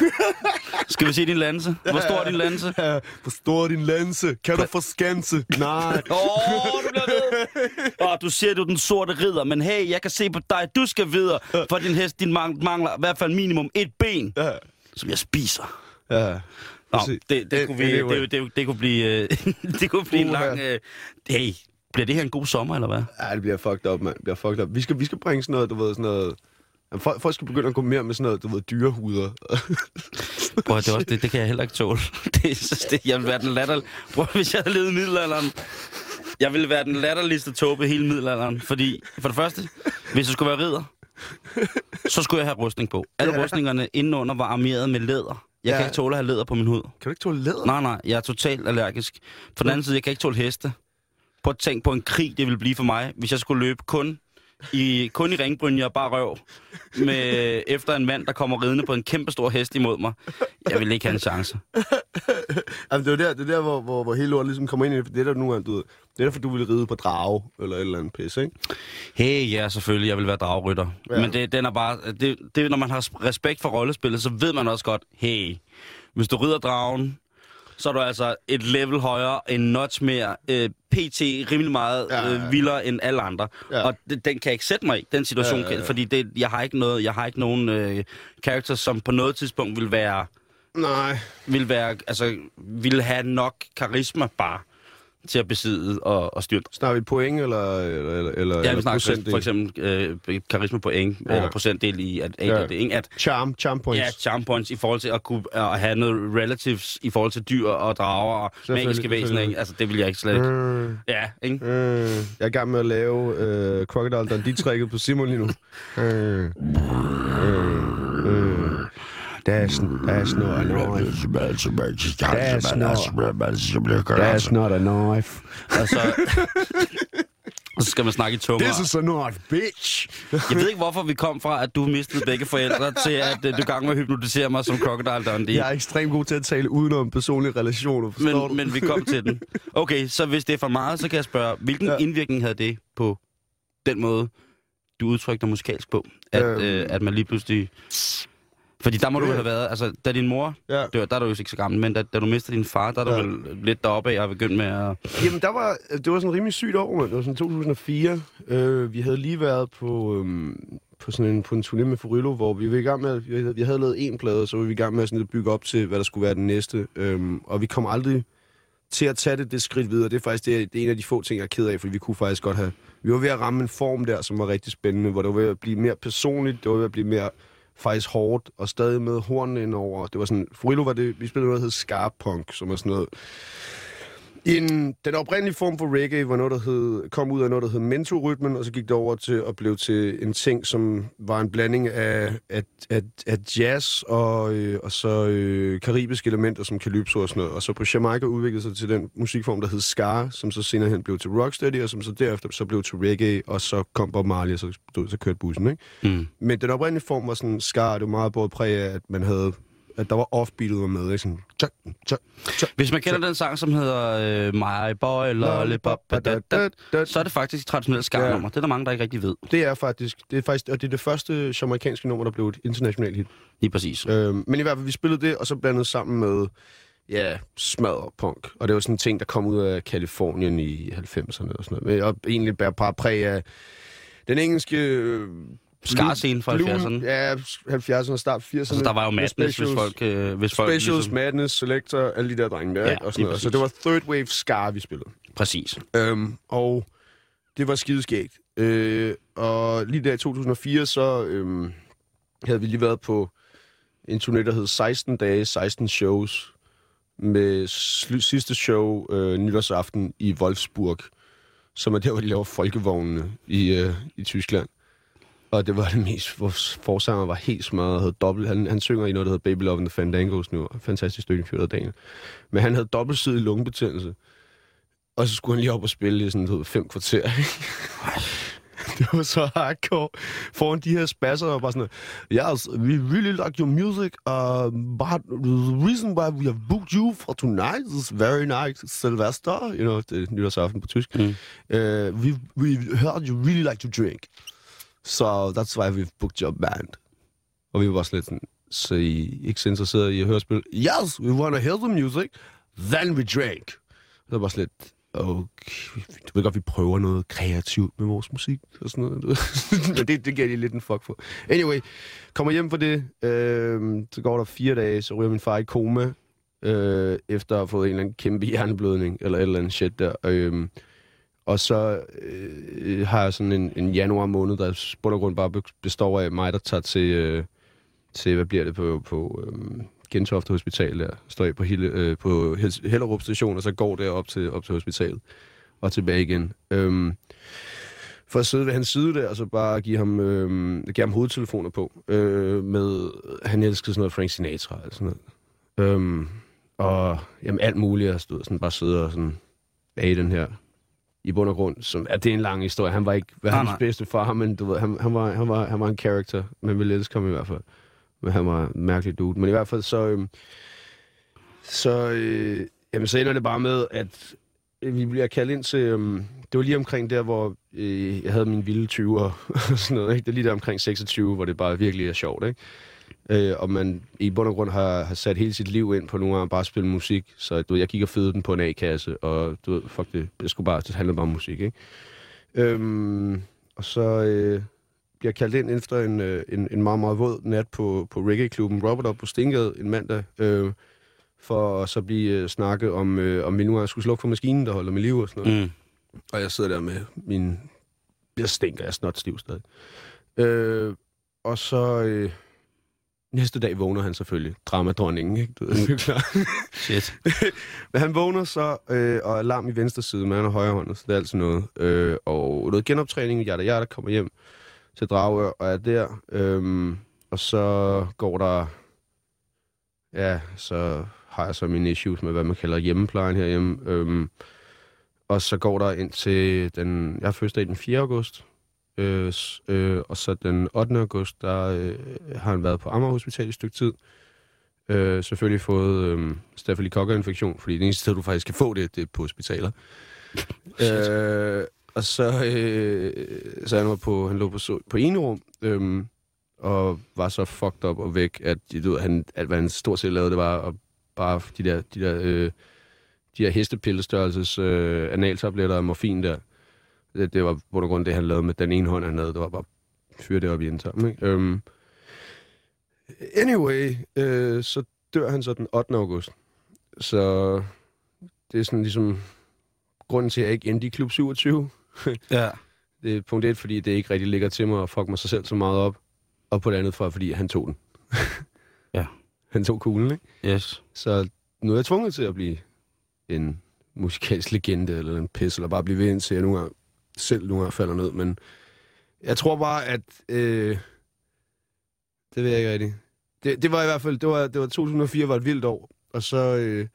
Skal vi se din lanse? Hvor stor er din lanse? Ja. Forstår din lanse. Kan du få skanse? Nej. Åh, oh, du bliver ved. Åh, du siger, du er den sorte ridder, men hey, jeg kan se på dig, du skal videre, for din hest din mang- mangler i hvert fald minimum et ben, Ja. som jeg spiser. Ja. Nå, det, det, kunne vi, Anyway. det, det, det kunne blive, øh, det kunne blive en lang... Øh, hey, bliver det her en god sommer, eller hvad? Ja, det bliver fucked up, mand. Det bliver fucked up. Vi skal, vi skal bringe sådan noget, du ved, sådan noget... Jamen, folk, folk skal begynde at gå mere med sådan noget, du ved, dyrehuder. Prøv, det, er også, det, det kan jeg heller ikke tåle. Det, er så- det, jeg vil være den latter... Prøv, hvis jeg havde levet i middelalderen... Jeg ville være den latterligste tåbe i hele middelalderen. Fordi, for det første, hvis jeg skulle være ridder, så skulle jeg have rustning på. Alle rustningerne indenunder var armeret med læder. Jeg Ja. kan ikke tåle at have læder på min hud. kan du ikke tåle læder? Nej, nej, jeg er totalt allergisk. For den anden side, jeg kan ikke tåle heste. Prøv at tænke på en krig, det ville blive for mig, hvis jeg skulle løbe kun i, kun i ringbrynje og bare røv med, efter en mand, der kommer ridende på en kæmpe stor hest imod mig. Jeg vil ikke have en chance. Jamen, det er der, det er der hvor, hvor, hvor hele lortet ligesom kommer ind i det. Det er der gange, du ved, det er derfor, du vil ride på drage, eller et eller andet pis, ikke? Hey, ja, selvfølgelig, jeg vil være dragrytter. Ja. Men det, den er bare, det, det, når man har respekt for rollespillet, så ved man også godt, hey, hvis du rider dragen, så er du altså et level højere, en notch mere, øh, pt. rimelig meget Ja, ja, ja. øh, vildere end alle andre. Ja. Og det, den kan jeg ikke sætte mig i, den situation, Ja, ja, ja. fordi det, jeg har ikke noget, jeg har ikke nogen øh, character, som på noget tidspunkt vil være, Nej. vil være, altså, vil have nok karisma bare til at besidde og, og styrte Snakker vi point, eller, eller, eller, Ja, vi snakker for, procentdel? for eksempel øh, karisma point, Ja. eller procentdel i at, at, Ja. det, ikke? at Charm, charm points. ja, charm points i forhold til at kunne at have noget relatives i forhold til dyr og drager og magiske væsener. Ikke? Altså, det vil jeg ikke slet ikke. Mm, Ja, ikke? mm. Jeg er i gang med at lave øh, Crocodile Dundee-trækket på Simon lige nu. Mm, mm, mm. That's, that's not a knife. That's not, that's not a knife. Og så, og så skal man snakke i tunger. This is a knife, bitch. Jeg ved ikke, hvorfor vi kom fra, at du mistede begge forældre, til at øh, du gang med at hypnotisere mig som Crocodile Dundee. Jeg er ekstremt god til at tale udenom personlige relationer, forstår du? men, men vi kom til den. Okay, så hvis det er for meget, så kan jeg spørge, hvilken Ja. indvirkning havde det på den måde, du udtrykte dig musikalsk på? At, Øhm. øh, at man lige pludselig Fordi der må du have været, altså da din mor Ja. dør, der er du jo ikke så gammel, men da, da du mister din far, der er du Ja. vel lidt deroppe af og begyndt med at... Jamen, der var, det var sådan rimelig sygt år. Det var sådan 2004. Øh, vi havde lige været på, øhm, på sådan en, på en turné med Furillo, hvor vi var i gang med, vi havde, vi havde lavet en plade, og så var vi i gang med sådan at bygge op til, hvad der skulle være den næste. Øhm, og vi kom aldrig til at tage det, det skridt videre. Det er faktisk det, det er en af de få ting, jeg er ked af, fordi vi kunne faktisk godt have... Vi var ved at ramme en form der, som var rigtig spændende, hvor det var ved at blive mere personligt, det var ved at blive mere faktisk hårdt, og stadig med hornene indover. Det var sådan, Furillo var det, vi spillede noget, der hed Scarpunk, som er sådan noget, en, den oprindelige form for reggae var noget, der hed, kom ud af noget, der hed mentorytmen, og så gik det over til at blive til en ting, som var en blanding af, af, af, af jazz og, øh, og så øh, karibiske elementer som calypso og sådan noget. Og så på Jamaica udviklede sig til den musikform, der hed ska, som så senere hen blev til rocksteady, og som så derefter så blev til reggae, og så kom Bob Marley, og så, stod, så kørte bussen, ikke? Mm. Men den oprindelige form var sådan ska, det var meget både præg af, at man havde at der var offbeatet var med, ikke? Sådan, tja, tja, tja, Hvis man kender den sang, som hedder øh, My Boy Lollipop, så er det faktisk et traditionelt skarnummer. Det er der mange, der ikke rigtig ved. Det er faktisk, det er faktisk, og det er det første jamaikanske nummer, der blev et internationalt hit. Lige præcis. Øhm, men i hvert fald, vi spillede det, og så blandet sammen med, ja, smadret punk. Og det var sådan en ting, der kom ud af Kalifornien i 90'erne og sådan noget. Og egentlig bare, bare præg af den engelske... øh, Skarscene fra Blue- 70'erne. Ja, 70'erne og start 80'erne. Altså, der var jo madness, hvis Specials- folk... Øh, hvis folk Specials, ligesom, Madness, Selector, alle de der drenge der, Ja, ikke? Og sådan noget. Så det var third wave ska, vi spillede. Præcis. Øhm, og det var skideskægt. Øh, og lige der i 2004, så øhm, havde vi lige været på en turné, der hed 16 dage, 16 shows, med sidste show øh, nytårsaften i Wolfsburg, som er der, hvor de laver folkevognene i, øh, i Tyskland. Og det var det mest, vores forsanger var helt smadret, havde dobbelt, han, han synger i noget, der hedder Baby Love and the Fandangos nu, fantastisk stykke fyr Daniel. Men han havde dobbeltsidig lungebetændelse. Og så skulle han lige op og spille i sådan du ved, fem kvarter. det var så hardcore. Foran de her spasser og bare sådan, yes, we really like your music, uh, but the reason why we have booked you for tonight is very nice, Sylvester, you know, det er nytårsaften på tysk. Mm. Uh, we, we heard you really like to drink, so that's why we've booked your band. Og vi var bare sådan lidt sådan, så I ikke så interesserede i at høre spil? Yes, we want to hear the music, then we drink. Det var bare sådan lidt, okay, du ved godt, vi prøver noget kreativt med vores musik og sådan noget. Men det, det giver de lidt en fuck for. Anyway, kommer hjem for det, øh, så går der fire dage, så ryger min far i koma, øh, efter at have fået en eller anden kæmpe hjerneblødning, eller et eller andet shit der. Øh, og så øh, øh, har jeg sådan en, en januar måned, der bund og grund bare består af mig, der tager til, øh, til hvad bliver det på, på øh, Gentofte Hospital der. Står jeg på, Hille, øh, på Hellerup station, og så går der op til, op til hospitalet og tilbage igen. Øhm, for at sidde ved hans side der, og så bare give ham, øh, give ham hovedtelefoner på. Øh, med, han elskede sådan noget Frank Sinatra og sådan noget. Øhm, og jamen, alt muligt, jeg stod sådan bare sidder og sådan bag den her i bund og grund, som, ja, det er en lang historie. Han var ikke verdens nej. bedste far, men du ved, han, han, var, han, var, han var en character. Man ville elske ham i hvert fald. Men han var en mærkelig dude. Men i hvert fald så... Øhm, så, øh, jamen, så ender det bare med, at øh, vi bliver kaldt ind til... Øhm, det var lige omkring der, hvor øh, jeg havde min vilde 20'er og sådan noget. Ikke? Det er lige der omkring 26, hvor det bare virkelig er sjovt. Ikke? Øh, og man i bund og grund har, har sat hele sit liv ind på nogle gange bare at spille musik. Så du ved, jeg gik og fødede den på en A-kasse, og du ved, fuck det, det skulle bare, det handlede bare om musik, ikke? Øhm, og så øh, bliver jeg kaldt ind efter en, øh, en, en meget, meget våd nat på, på reggae-klubben Robert op på Stengade en mandag, øh, for at så blive øh, snakke om, øh, om vi nu skulle slukke for maskinen, der holder med liv og sådan noget. Mm. Og jeg sidder der med min... Jeg stinker, jeg er snot stiv stadig. Øh, og så... Øh, næste dag vågner han selvfølgelig. Dramadronningen, ikke? Du ved, det er jo klart. Shit. Men han vågner så, øh, og lam i venstre side, men han er højre hånd, så det er altid noget. Øh, og noget genoptræning, jeg der kommer hjem til Dragør og er der. Øh, og så går der... Ja, så har jeg så mine issues med, hvad man kalder hjemmeplejen herhjemme. Øh, og så går der ind til den... Jeg er fødselsdag den 4. august. Øh, øh, og så den 8. august, der øh, har han været på Amager Hospital i et stykke tid. Øh, selvfølgelig fået øh, stafylokokker-infektion, fordi det eneste sted, du faktisk kan få det, det er på hospitaler. øh, og så, øh, så han var på, han lå på, på ene rum, øh, og var så fucked up og væk, at, du ved, han, at hvad han stort set lavede, det var at bare de der, de der, øh, de der hestepillestørrelses øh, analtabletter og morfin der. Det, det var på grund af det, han lavede med den ene hånd, han havde. Det var bare fyre det op i indtarmen, ikke? Um, anyway, øh, så dør han så den 8. august. Så det er sådan ligesom grunden til, at jeg ikke endte i klub 27. Ja. Det er punkt 1, fordi det ikke rigtig ligger til mig at fuck mig sig selv så meget op. Og på det andet for, fordi han tog den. Ja. Han tog kuglen, ikke? Yes. Så nu er jeg tvunget til at blive en musikalsk legende, eller en pis, eller bare blive ved, indtil jeg nogle gange selv nu her falder ned. Men jeg tror bare, at... Øh, det ved jeg ikke rigtigt. Det, det var i hvert fald... Det var, det var 2004 var et vildt år. Og så... Øh,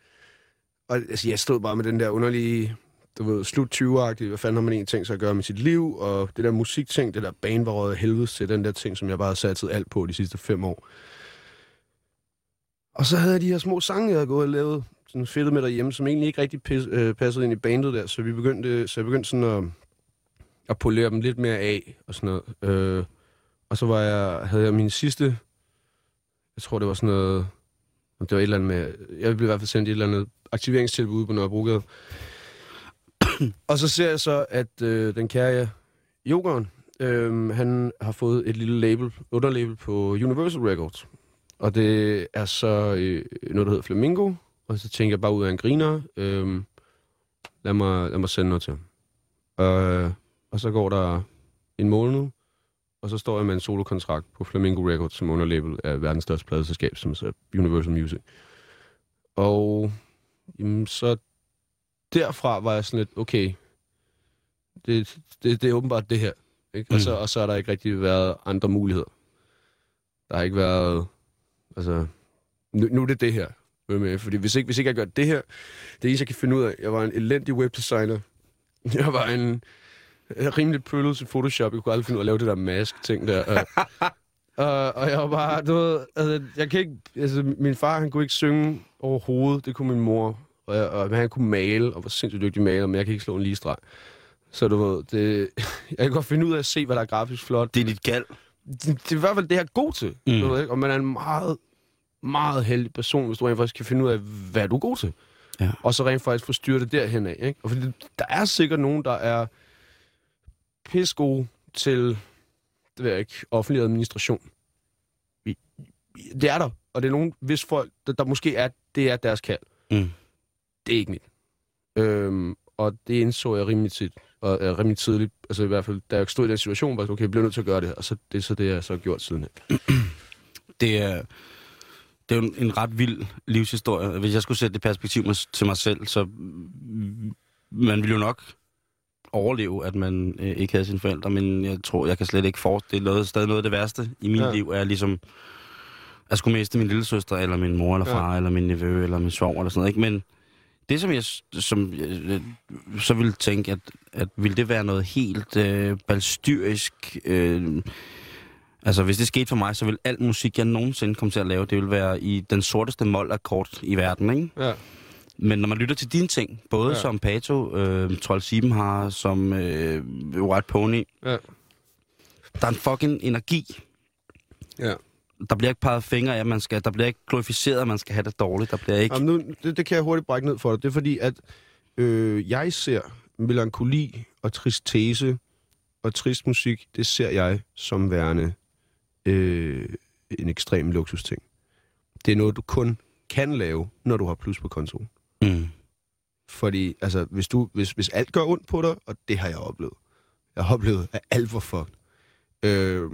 og, altså, jeg stod bare med den der underlige du ved, slut 20-agtigt, hvad fanden har man egentlig tænkt sig at gøre med sit liv, og det der musikting, det der bane var røget helvede til, den der ting, som jeg bare har sat alt på de sidste fem år. Og så havde jeg de her små sange, jeg havde gået og lavet, sådan fedtet med derhjemme, som egentlig ikke rigtig pis, øh, passede ind i bandet der, så vi begyndte, så jeg begyndte sådan at, og polere dem lidt mere af, og sådan noget. Øh, og så var jeg, havde jeg min sidste, jeg tror det var sådan noget, det var et eller andet med, jeg blev i hvert fald sendt et eller andet aktiveringstilbud på Nørrebrogade, og så ser jeg så, at øh, den kære Jokeren, øh, han har fået et lille label, underlabel på Universal Records. Og det er så øh, noget, der hedder Flamingo. Og så tænker jeg bare ud af en griner. Øh, lad, mig, lad mig sende noget til ham. Øh, og så går der en måned, og så står jeg med en solokontrakt på Flamingo Records, som underlabel af verdens største pladeselskab, som er Universal Music. Og jamen, så derfra var jeg sådan lidt, okay, det, det, det er åbenbart det her. Ikke? Mm. Og, så, og så har der ikke rigtig været andre muligheder. Der har ikke været, altså, nu, nu er det det her. Med, fordi hvis ikke, hvis ikke jeg gør det her, det eneste, jeg kan finde ud af, jeg var en elendig webdesigner. Jeg var en rimelig pøllet til Photoshop. Jeg kunne aldrig finde ud af at lave det der mask-ting der. Og, og jeg var bare, du ved, altså, jeg kan ikke, altså, min far, han kunne ikke synge overhovedet. Det kunne min mor og, jeg, og han kunne male, og var sindssygt dygtig maler, men jeg kan ikke slå en lige streg. Så du ved, det, jeg kan godt finde ud af at se, hvad der er grafisk flot. Det er dit gald. Det, det er i hvert fald det, jeg er god til. Mm. Du ved, ikke? Og man er en meget, meget heldig person, hvis du rent faktisk kan finde ud af, hvad du er god til. Ja. Og så rent faktisk få styrt det derhen af. Ikke? Og fordi der er sikkert nogen, der er pissegode til, det ved jeg ikke, offentlig administration. Det er der. Og det er nogen, hvis folk, der, der måske er, det er deres kald. Mm det er ikke mit. Øhm, og det indså jeg rimelig tit, og uh, rimelig tidligt, altså i hvert fald, da jeg stod i den situation, var jeg, okay, jeg bliver nødt til at gøre det, og så, det er så det, jeg så har gjort siden. det er, det er jo en ret vild livshistorie. Hvis jeg skulle sætte det perspektiv til mig selv, så man ville jo nok overleve, at man øh, ikke havde sine forældre, men jeg tror, jeg kan slet ikke forestille, det er noget, stadig noget af det værste i mit ja. liv, er ligesom at skulle miste min lille søster, eller min mor, eller far, ja. eller min nevø, eller min svog, eller sådan noget, ikke? Men det, som jeg, som jeg så ville tænke, at, at ville det være noget helt øh, balstyrisk... Øh, altså, hvis det skete for mig, så vil al musik, jeg nogensinde kommer til at lave, det vil være i den sorteste mål-akkord i verden, ikke? Ja. Men når man lytter til dine ting, både ja. som Pato, øh, Troll Sieben har, som øh, White Pony, ja. der er en fucking energi. Ja der bliver ikke peget fingre af, man skal, der bliver ikke glorificeret, at man skal have det dårligt. Der bliver ikke... Jamen nu, det, det kan jeg hurtigt brække ned for dig. Det er fordi, at øh, jeg ser melankoli og tristese og trist musik, det ser jeg som værende øh, en ekstrem luksusting. Det er noget, du kun kan lave, når du har plus på kontoen. Mm. Fordi, altså, hvis, du, hvis, hvis alt gør ondt på dig, og det har jeg oplevet. Jeg har oplevet, at alt var fucked. Øh,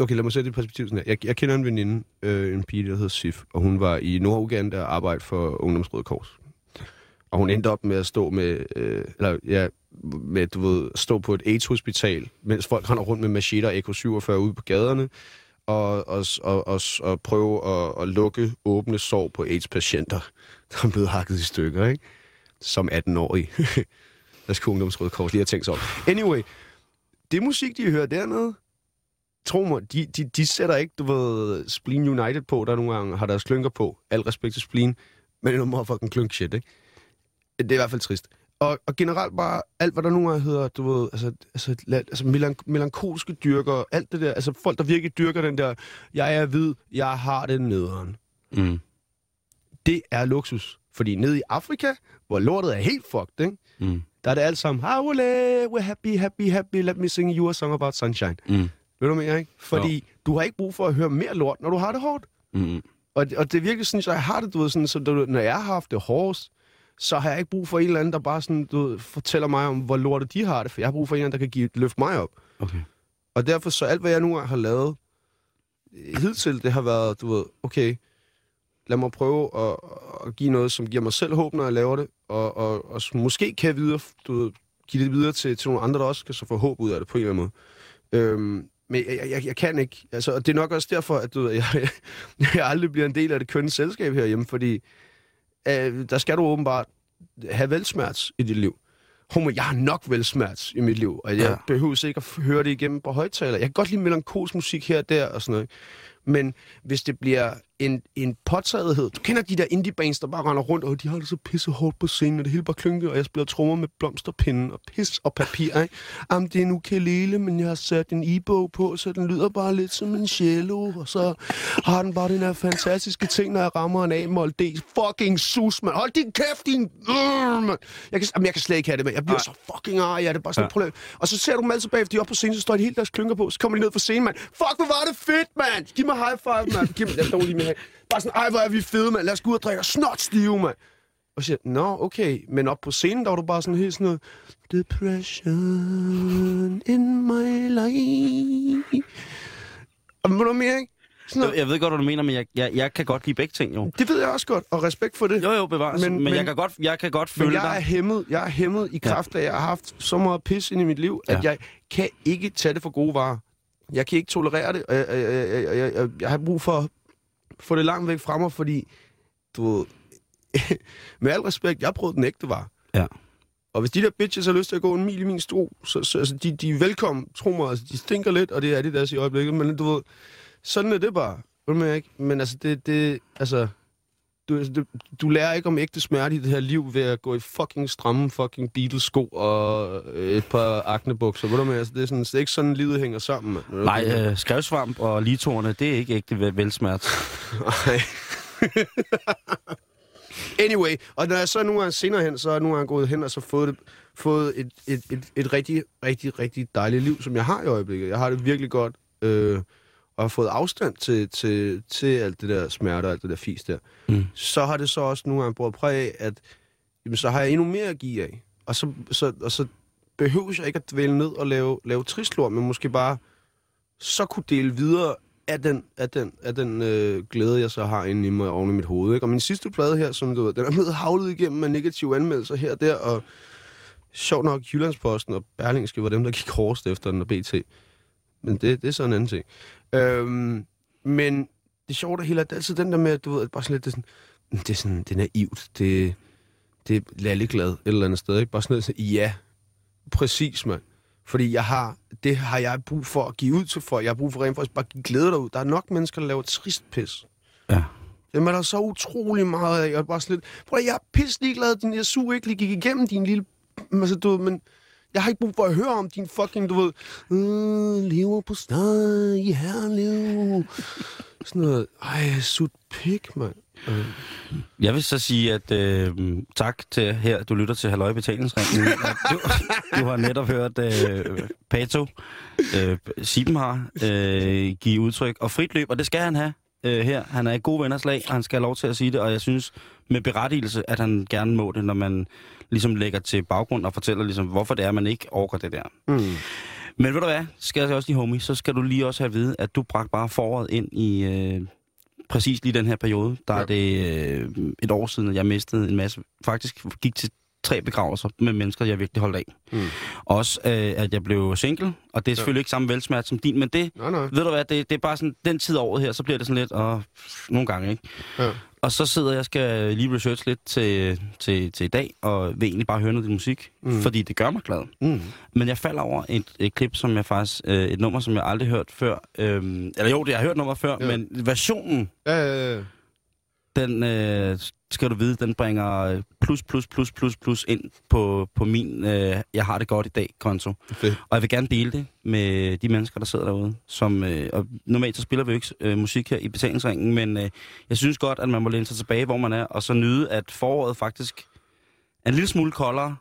Okay, lad mig sætte det i perspektiv sådan her. Jeg, jeg kender en veninde, øh, en pige, der hedder Sif, og hun var i Norduganda og arbejdede for Ungdomsrøde Kors. Og hun endte op med at stå med, øh, eller ja, med, du ved, stå på et AIDS-hospital, mens folk render rundt med macheter AK-47 ude på gaderne, og, og, og, og, og prøve at, at lukke åbne sår på AIDS-patienter, der er blevet hakket i stykker, ikke? Som 18-årig. der skulle Ungdomsrøde Kors lige have tænkt sig om. Anyway, det musik, de hører dernede, tro mig, de, de, de sætter ikke, du ved, Spleen United på, der nogle gange har deres klynker på. Al respekt til Spleen, men det er noget fucking klunk shit, ikke? Det er i hvert fald trist. Og, og generelt bare alt, hvad der nu er, hedder, du ved, altså, altså, altså melank- melankolske dyrker, alt det der, altså folk, der virkelig dyrker den der, jeg er hvid, jeg har det nederen. Mm. Det er luksus. Fordi nede i Afrika, hvor lortet er helt fucked, ikke? Mm. der er det alt sammen, Howle, we're happy, happy, happy, let me sing you a song about sunshine. Mm. Ved du, mener, ikke? Fordi jo. du har ikke brug for at høre mere lort, når du har det hårdt. Mm. Og, og det er virkelig sådan, så jeg har det, du ved, sådan, så du, når jeg har haft det hårdest, så har jeg ikke brug for en eller anden, der bare sådan, du ved, fortæller mig om, hvor lortet de har det, for jeg har brug for en eller anden, der kan give, løfte mig op. Okay. Og derfor så alt, hvad jeg nu har lavet øh, hidtil, det har været, du ved, okay, lad mig prøve at, at give noget, som giver mig selv håb, når jeg laver det, og, og, og måske kan jeg videre, du ved, give det videre til, til nogle andre, der også kan så få håb ud af det på en eller anden måde. Øhm, men jeg, jeg, jeg kan ikke. Altså, og det er nok også derfor, at du ved, jeg, jeg aldrig bliver en del af det kønne selskab herhjemme, fordi øh, der skal du åbenbart have velsmerts i dit liv. Homo, jeg har nok velsmerts i mit liv, og jeg Ja. behøver ikke at høre det igennem på højtaler. Jeg kan godt lide melankolsk musik her og der og sådan noget. Men hvis det bliver en, en påtagethed... Du kender de der indie bands, der bare render rundt, og de har det så pisse hårdt på scenen, og det hele bare klynker, og jeg spiller trommer med blomsterpinde og pis og papir, ikke? Jamen, det er en ukulele, men jeg har sat en e-bog på, så den lyder bare lidt som en cello, og så har den bare den her fantastiske ting, når jeg rammer en A-mol D. Fucking sus, mand. Hold din kæft, din... Øh. Jeg kan, jamen, jeg kan slet ikke have det, med. Jeg bliver så fucking arg, ja, det er bare sådan Ja. et problem. Og så ser du dem altid bagefter, de er oppe på scenen, så står de helt deres klynker på, så kommer de ned fra scenen, mand. Fuck, hvor var det fedt, mand! Giv mig high five, mand. Giv mig, jeg lige her. Bare sådan, ej, hvor er vi fede, mand. Lad os gå ud og drikke snot stive, mand. Og siger nå, okay. Men op på scenen, der var du bare sådan helt sådan noget... Depression in my life. Og ved du mere, ikke? Sådan noget. Jeg, ved godt, hvad du mener, men jeg, jeg, jeg kan godt lide begge ting, jo. Det ved jeg også godt, og respekt for det. Jo, jo, bevares. Men, Men- men, men- jeg, kan godt, jeg kan godt Men følge jeg er dig. hæmmet, jeg er hæmmet i kraft af, at jeg har haft så meget pis ind i mit liv, at Ja. jeg kan ikke tage det for gode varer. Jeg kan ikke tolerere det, og jeg, jeg, jeg, jeg, jeg, jeg, har brug for at få det langt væk fra mig, fordi, du ved, med al respekt, jeg prøvet den ægte var. Ja. Og hvis de der bitches har lyst til at gå en mil i min stro, så, så altså, de, de er velkommen, tro mig, altså, de stinker lidt, og det er de deres i øjeblikket, men du ved, sådan er det bare. Hvad, ikke? Men altså, det, det, altså, du, du, du lærer ikke om ægte smerte i det her liv ved at gå i fucking stramme fucking Beatles-sko og øh, et par aknebukser. Ved du hvad, altså, det er, sådan, det er ikke sådan, livet hænger sammen. Du Nej, øh, skrevsvamp og litorne, det er ikke ægte vel- velsmert. Nej. anyway, og når jeg så nu er senere hen, så er nu er jeg gået hen og så fået, det, fået et, et, et, et rigtig, rigtig, rigtig dejligt liv, som jeg har i øjeblikket. Jeg har det virkelig godt, øh, og har fået afstand til, til, til alt det der smerte og alt det der fis der. Mm. Så har det så også nu engang båret præg af, at jamen, så har jeg endnu mere at give af. Og så, så, og så behøver jeg ikke at dvæle ned og lave, lave tristlort, men måske bare så kunne dele videre af den, af den, af den øh, glæde, jeg så har inde i mig oven i mit hoved. Ikke? Og min sidste plade her, som du ved, den er blevet havlet igennem med negative anmeldelser her og der, og sjovt nok, Jyllandsposten og Berlingske var dem, der gik hårdest efter den og BT. Men det, det er så en anden ting. Øhm, men det sjove der hele er, det er altid den der med, at du ved, at bare sådan lidt, det er sådan, det er sådan, det er naivt, det, det er lalleglad et eller andet sted, ikke? Bare sådan sådan, ja, præcis, mand. Fordi jeg har, det har jeg brug for at give ud til folk. Jeg har brug for rent faktisk bare at give glæde derud. Der er nok mennesker, der laver trist pis. Ja. Dem er der så utrolig meget af. Jeg er bare sådan lidt, prøv at, jeg er pisse ligeglad, din su ikke lige gik igennem din lille... Altså, du men jeg har ikke brug for at høre om din fucking, du ved, øh, lever på stad i herlev. Sådan noget, ej, sut pik, mand. Øh. Jeg vil så sige, at øh, tak til her, du lytter til Halløj Betalingsringen. Du, du har netop hørt øh, Pato, øh, Siben har, øh, give udtryk og frit løb, og det skal han have øh, her. Han er i gode venners lag, og han skal have lov til at sige det, og jeg synes med berettigelse, at han gerne må det, når man ligesom lægger til baggrund og fortæller, ligesom, hvorfor det er, man ikke overgår det der. Mm. Men ved du hvad, skal jeg også lige, homie, så skal du lige også have at vide, at du bragte bare foråret ind i øh, præcis lige den her periode. Der ja. Ja. er det øh, et år siden, at jeg mistede en masse. Faktisk gik til tre begravelser med mennesker, jeg virkelig holdt af. Mm. Også øh, at jeg blev single, og det er Ja. selvfølgelig ikke samme velsmert som din, men det, Nej, nej. ved du hvad, det, det er bare sådan, den tid af året her, så bliver det sådan lidt, og nogle gange, ikke? Ja. Og så sidder jeg og skal lige research lidt til, til, til i dag, og vil egentlig bare høre noget musik, mm. Fordi det gør mig glad. Mm. Men jeg falder over et, et klip, som jeg faktisk... Øh, et nummer, som jeg aldrig hørt før. Øhm, eller jo, det jeg har hørt nummer før. Ja. men versionen, Ja, ja, ja. Den øh, skal du vide, den bringer øh, plus, plus, plus, plus, plus ind på, på min øh, Jeg har det godt i dag konto. Fedt. Og jeg vil gerne dele det med de mennesker, der sidder derude. Som, øh, og normalt så spiller vi jo ikke øh, musik her i betalingsringen, men øh, jeg synes godt, at man må læne sig tilbage, hvor man er, og så nyde, at foråret faktisk er en lille smule koldere.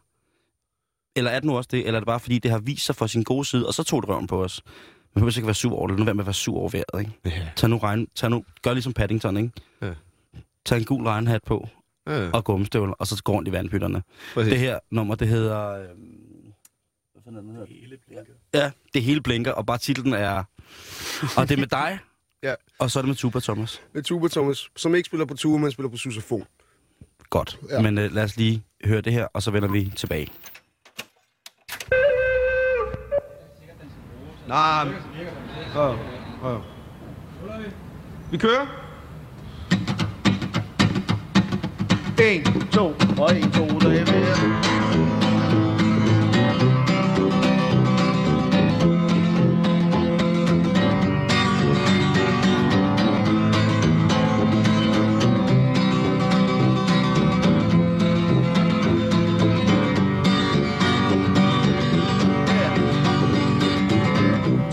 Eller er det nu også det, eller er det bare fordi, det har vist sig for sin gode side, og så tog det røven på os. Man behøver ikke være sur over det. Nu være med at være sur over vejret, ikke? Ja. Tag nu regn, tag nu, gør ligesom Paddington, ikke? Ja. Tag en gul regnhat på, Ja, og gummistøvler, og så gå rundt i vandpytterne. præcis. Det her nummer, det hedder... Øh, hvad fanden er den hedder? Hele blinker. Ja, det hele blinker, og bare titlen er... Og det er med dig, Ja. og så er det med Tuba Thomas. Med Tuba Thomas, som ikke spiller på tuba, men spiller på susafon. Godt. Ja. Men øh, lad os lige høre det her, og så vender vi tilbage. Nej. Ja, ja. Vi kører. 1, 2, og 1, 2, der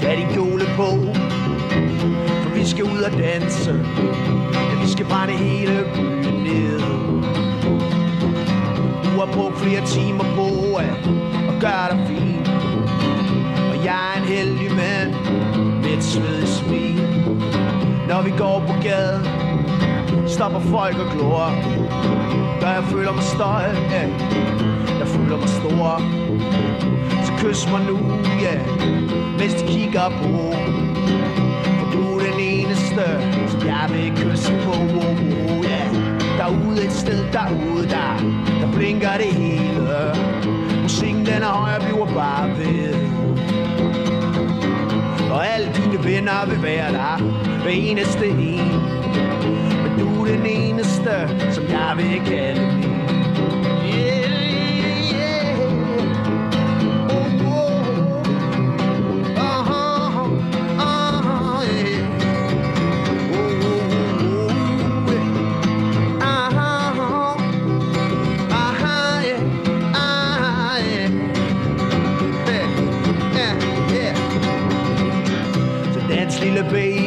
er kjole på For vi skal ud og danse. Ja, vi skal brænde hele byen ned. Du har brugt flere timer på at, at gøre dig fin Og jeg er en heldig mand Med et svedigt smil Når vi går på gaden Stopper folk og glor Gør jeg føler mig stolt ja. Jeg føler mig stor Så kys mig nu, ja Mens de kigger på For du er den eneste Som jeg vil kysse på oh, oh. Derude et sted derude der Der blinker det hele. Musikken den er høj og bliver bare ved. Og alle dine venner vil være der Hver eneste en. Men du er den eneste Som jeg vil kalde min.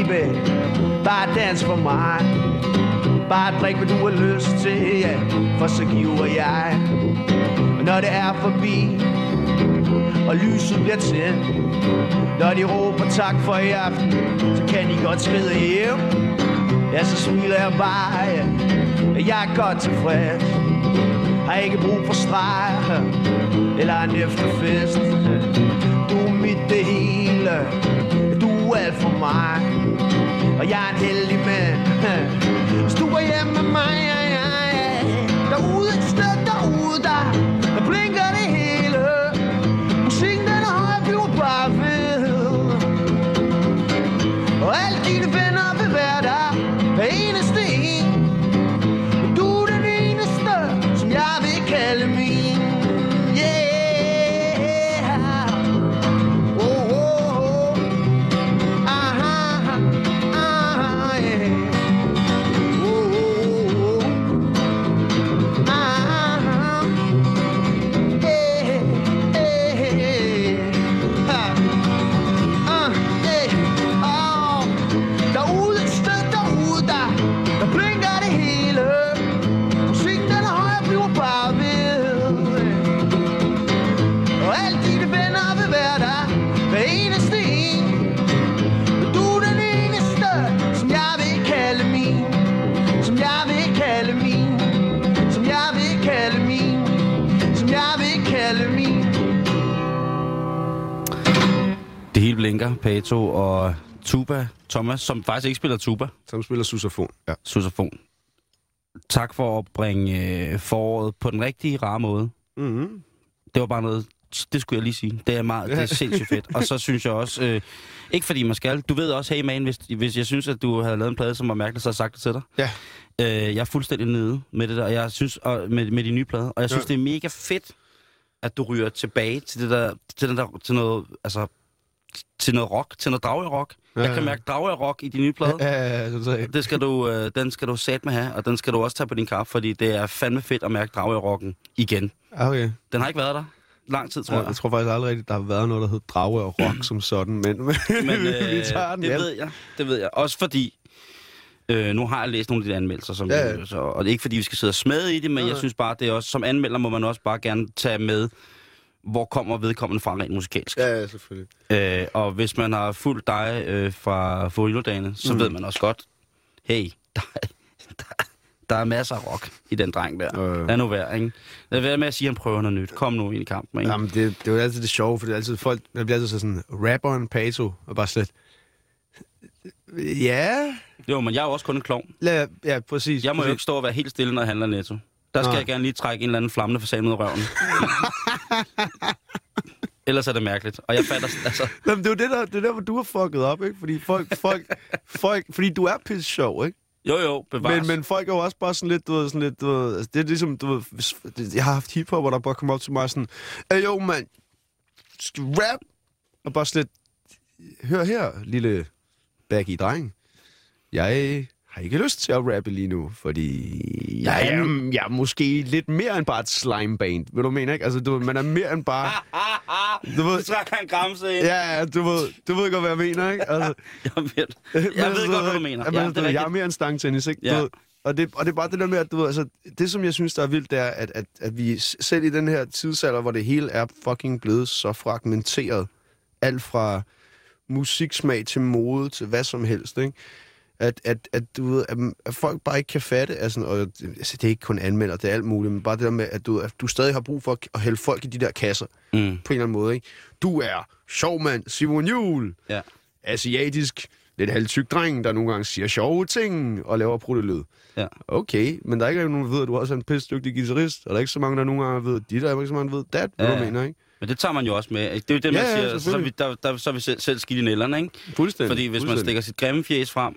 Baby. Bare dans for mig. Bare drik hvad du har lyst til ja. For så giver jeg. Og når det er forbi Og lyset bliver tændt. Når de råber tak for i aften Så kan de godt skride hjem. Ja, så smiler jeg bare ja. Jeg er godt tilfreds. Har ikke brug for streg Eller en efterfest. Du er mit det hele. Du er alt for mig. Og jeg er en heldig mand Hvis du hjemme med mig ja, ja, ja. Derude et sted derude der Der blinker det hele Pato og Tuba Thomas, som faktisk ikke spiller tuba, Som spiller susafon. Ja. susafon. Tak for at bringe øh, foråret på den rigtige, rare måde. Mm-hmm. Det var bare noget, det skulle jeg lige sige. Det er meget, det er sindssygt fedt. Og så synes jeg også, øh, ikke fordi man skal, du ved også, hey man, hvis, hvis jeg synes, at du havde lavet en plade, som var mærkeligt, så har jeg sagt det til dig. Ja. Øh, jeg er fuldstændig nede med det der, og jeg synes, og med, med de nye plader, og jeg synes, Ja. det er mega fedt, at du ryger tilbage til det der, til, den der, til noget, altså, til noget rock, til noget Dragør-rock. Ja, jeg kan mærke Dragør-rock i de nye plader. Ja, ja, ja. Det skal du, øh, den skal du sat med have, og den skal du også tage på din kaffe, fordi det er fandme fedt at mærke Dragør-rocken igen. Ja, okay. Den har ikke været der lang tid, tror Ja, jeg. jeg tror faktisk aldrig rigtigt, der har været noget, der hed Drage og Rock som sådan, men, men, Men vi øh, tager den det hjem. ved jeg, det ved jeg. Også fordi, øh, nu har jeg læst nogle af de anmeldelser, som, Ja, ja, ja. ja. Så, og det er ikke fordi, vi skal sidde og smade i det, men Nej, jeg synes bare, det er også, som anmelder må man også bare gerne tage med, hvor kommer vedkommende fra rent musikalsk. Ja, ja, selvfølgelig. Øh, og hvis man har fulgt dig øh, fra Forildodagene, så Mm. ved man også godt, hey, der, er- der, der er masser af rock i den dreng der. Øh. Lad nu være, ikke? Lad være med at sige, at han prøver noget nyt. Kom nu ind i kampen, ikke? Jamen, det, det er jo altid det sjove, for det er altid folk, man bliver altid så sådan, rapperen Pato, og bare slet, ja, Jo, men jeg er jo også kun en klovn. lad, ja, præcis. Jeg må jo præcis. ikke stå og være helt stille, når jeg handler netto. Der skal Nej. jeg gerne lige trække en eller anden flammende fasan ud af røven. Ellers er det mærkeligt. Og jeg fatter, altså... Jamen, det er jo det der, det er der, hvor du har fucket op, ikke? Fordi folk, folk, folk, fordi du er pisse sjov, ikke? Jo, jo, bevares. Men, men folk er jo også bare sådan lidt, du ved, sådan lidt, du ved, altså, det er ligesom, du ved, jeg har haft hiphop, hvor der bare kommer op til mig sådan, Hey, jo, mand, skal rap? Og bare sådan lidt, hør her, lille baggy dreng. Jeg har ikke lyst til at rappe lige nu, fordi jeg er, jeg er måske lidt mere end bare et slimeband, vil du mene, ikke? Altså, du, man er mere end bare... Du ved, Du trækker en gramse ind. ja, ja, du ved, du ved godt, hvad jeg mener, ikke? Altså, Jeg ved, jeg ved godt, hvad du mener. Ja, Ja, men, det er jeg er mere en stangtennis, ikke? Ja. Du ved, og, det, og det er bare det der med, at du ved, altså, det som jeg synes, der er vildt, det er, at, at, at vi selv i den her tidsalder, hvor det hele er fucking blevet så fragmenteret, alt fra musiksmag til mode til hvad som helst, ikke? At, at, at, du ved, at, at folk bare ikke kan fatte, altså, og altså, det er ikke kun anmelder, det er alt muligt, men bare det der med, at du, at du stadig har brug for at hælde folk i de der kasser, Mm. på en eller anden måde, ikke? Du er sjov mand, Simon Juhl, Ja. asiatisk, lidt halvtyk dreng, der nogle gange siger sjove ting og laver pruttelyd. Ja. Okay, men der er ikke nogen, der ved, at du også er en pisse dygtig guitarist, og der er ikke så mange, der nogle gange ved dit, der er ikke så mange, der ved dat, hvad Ja, du ja. mener, ikke? Men det tager man jo også med. Det er jo det, man Ja, ja, siger. Så er, vi, der, der, så er vi selv, selv skidt i nælderne, ikke? Fuldstændig. Fordi hvis man fuldstændig. stikker sit grimme fjes frem,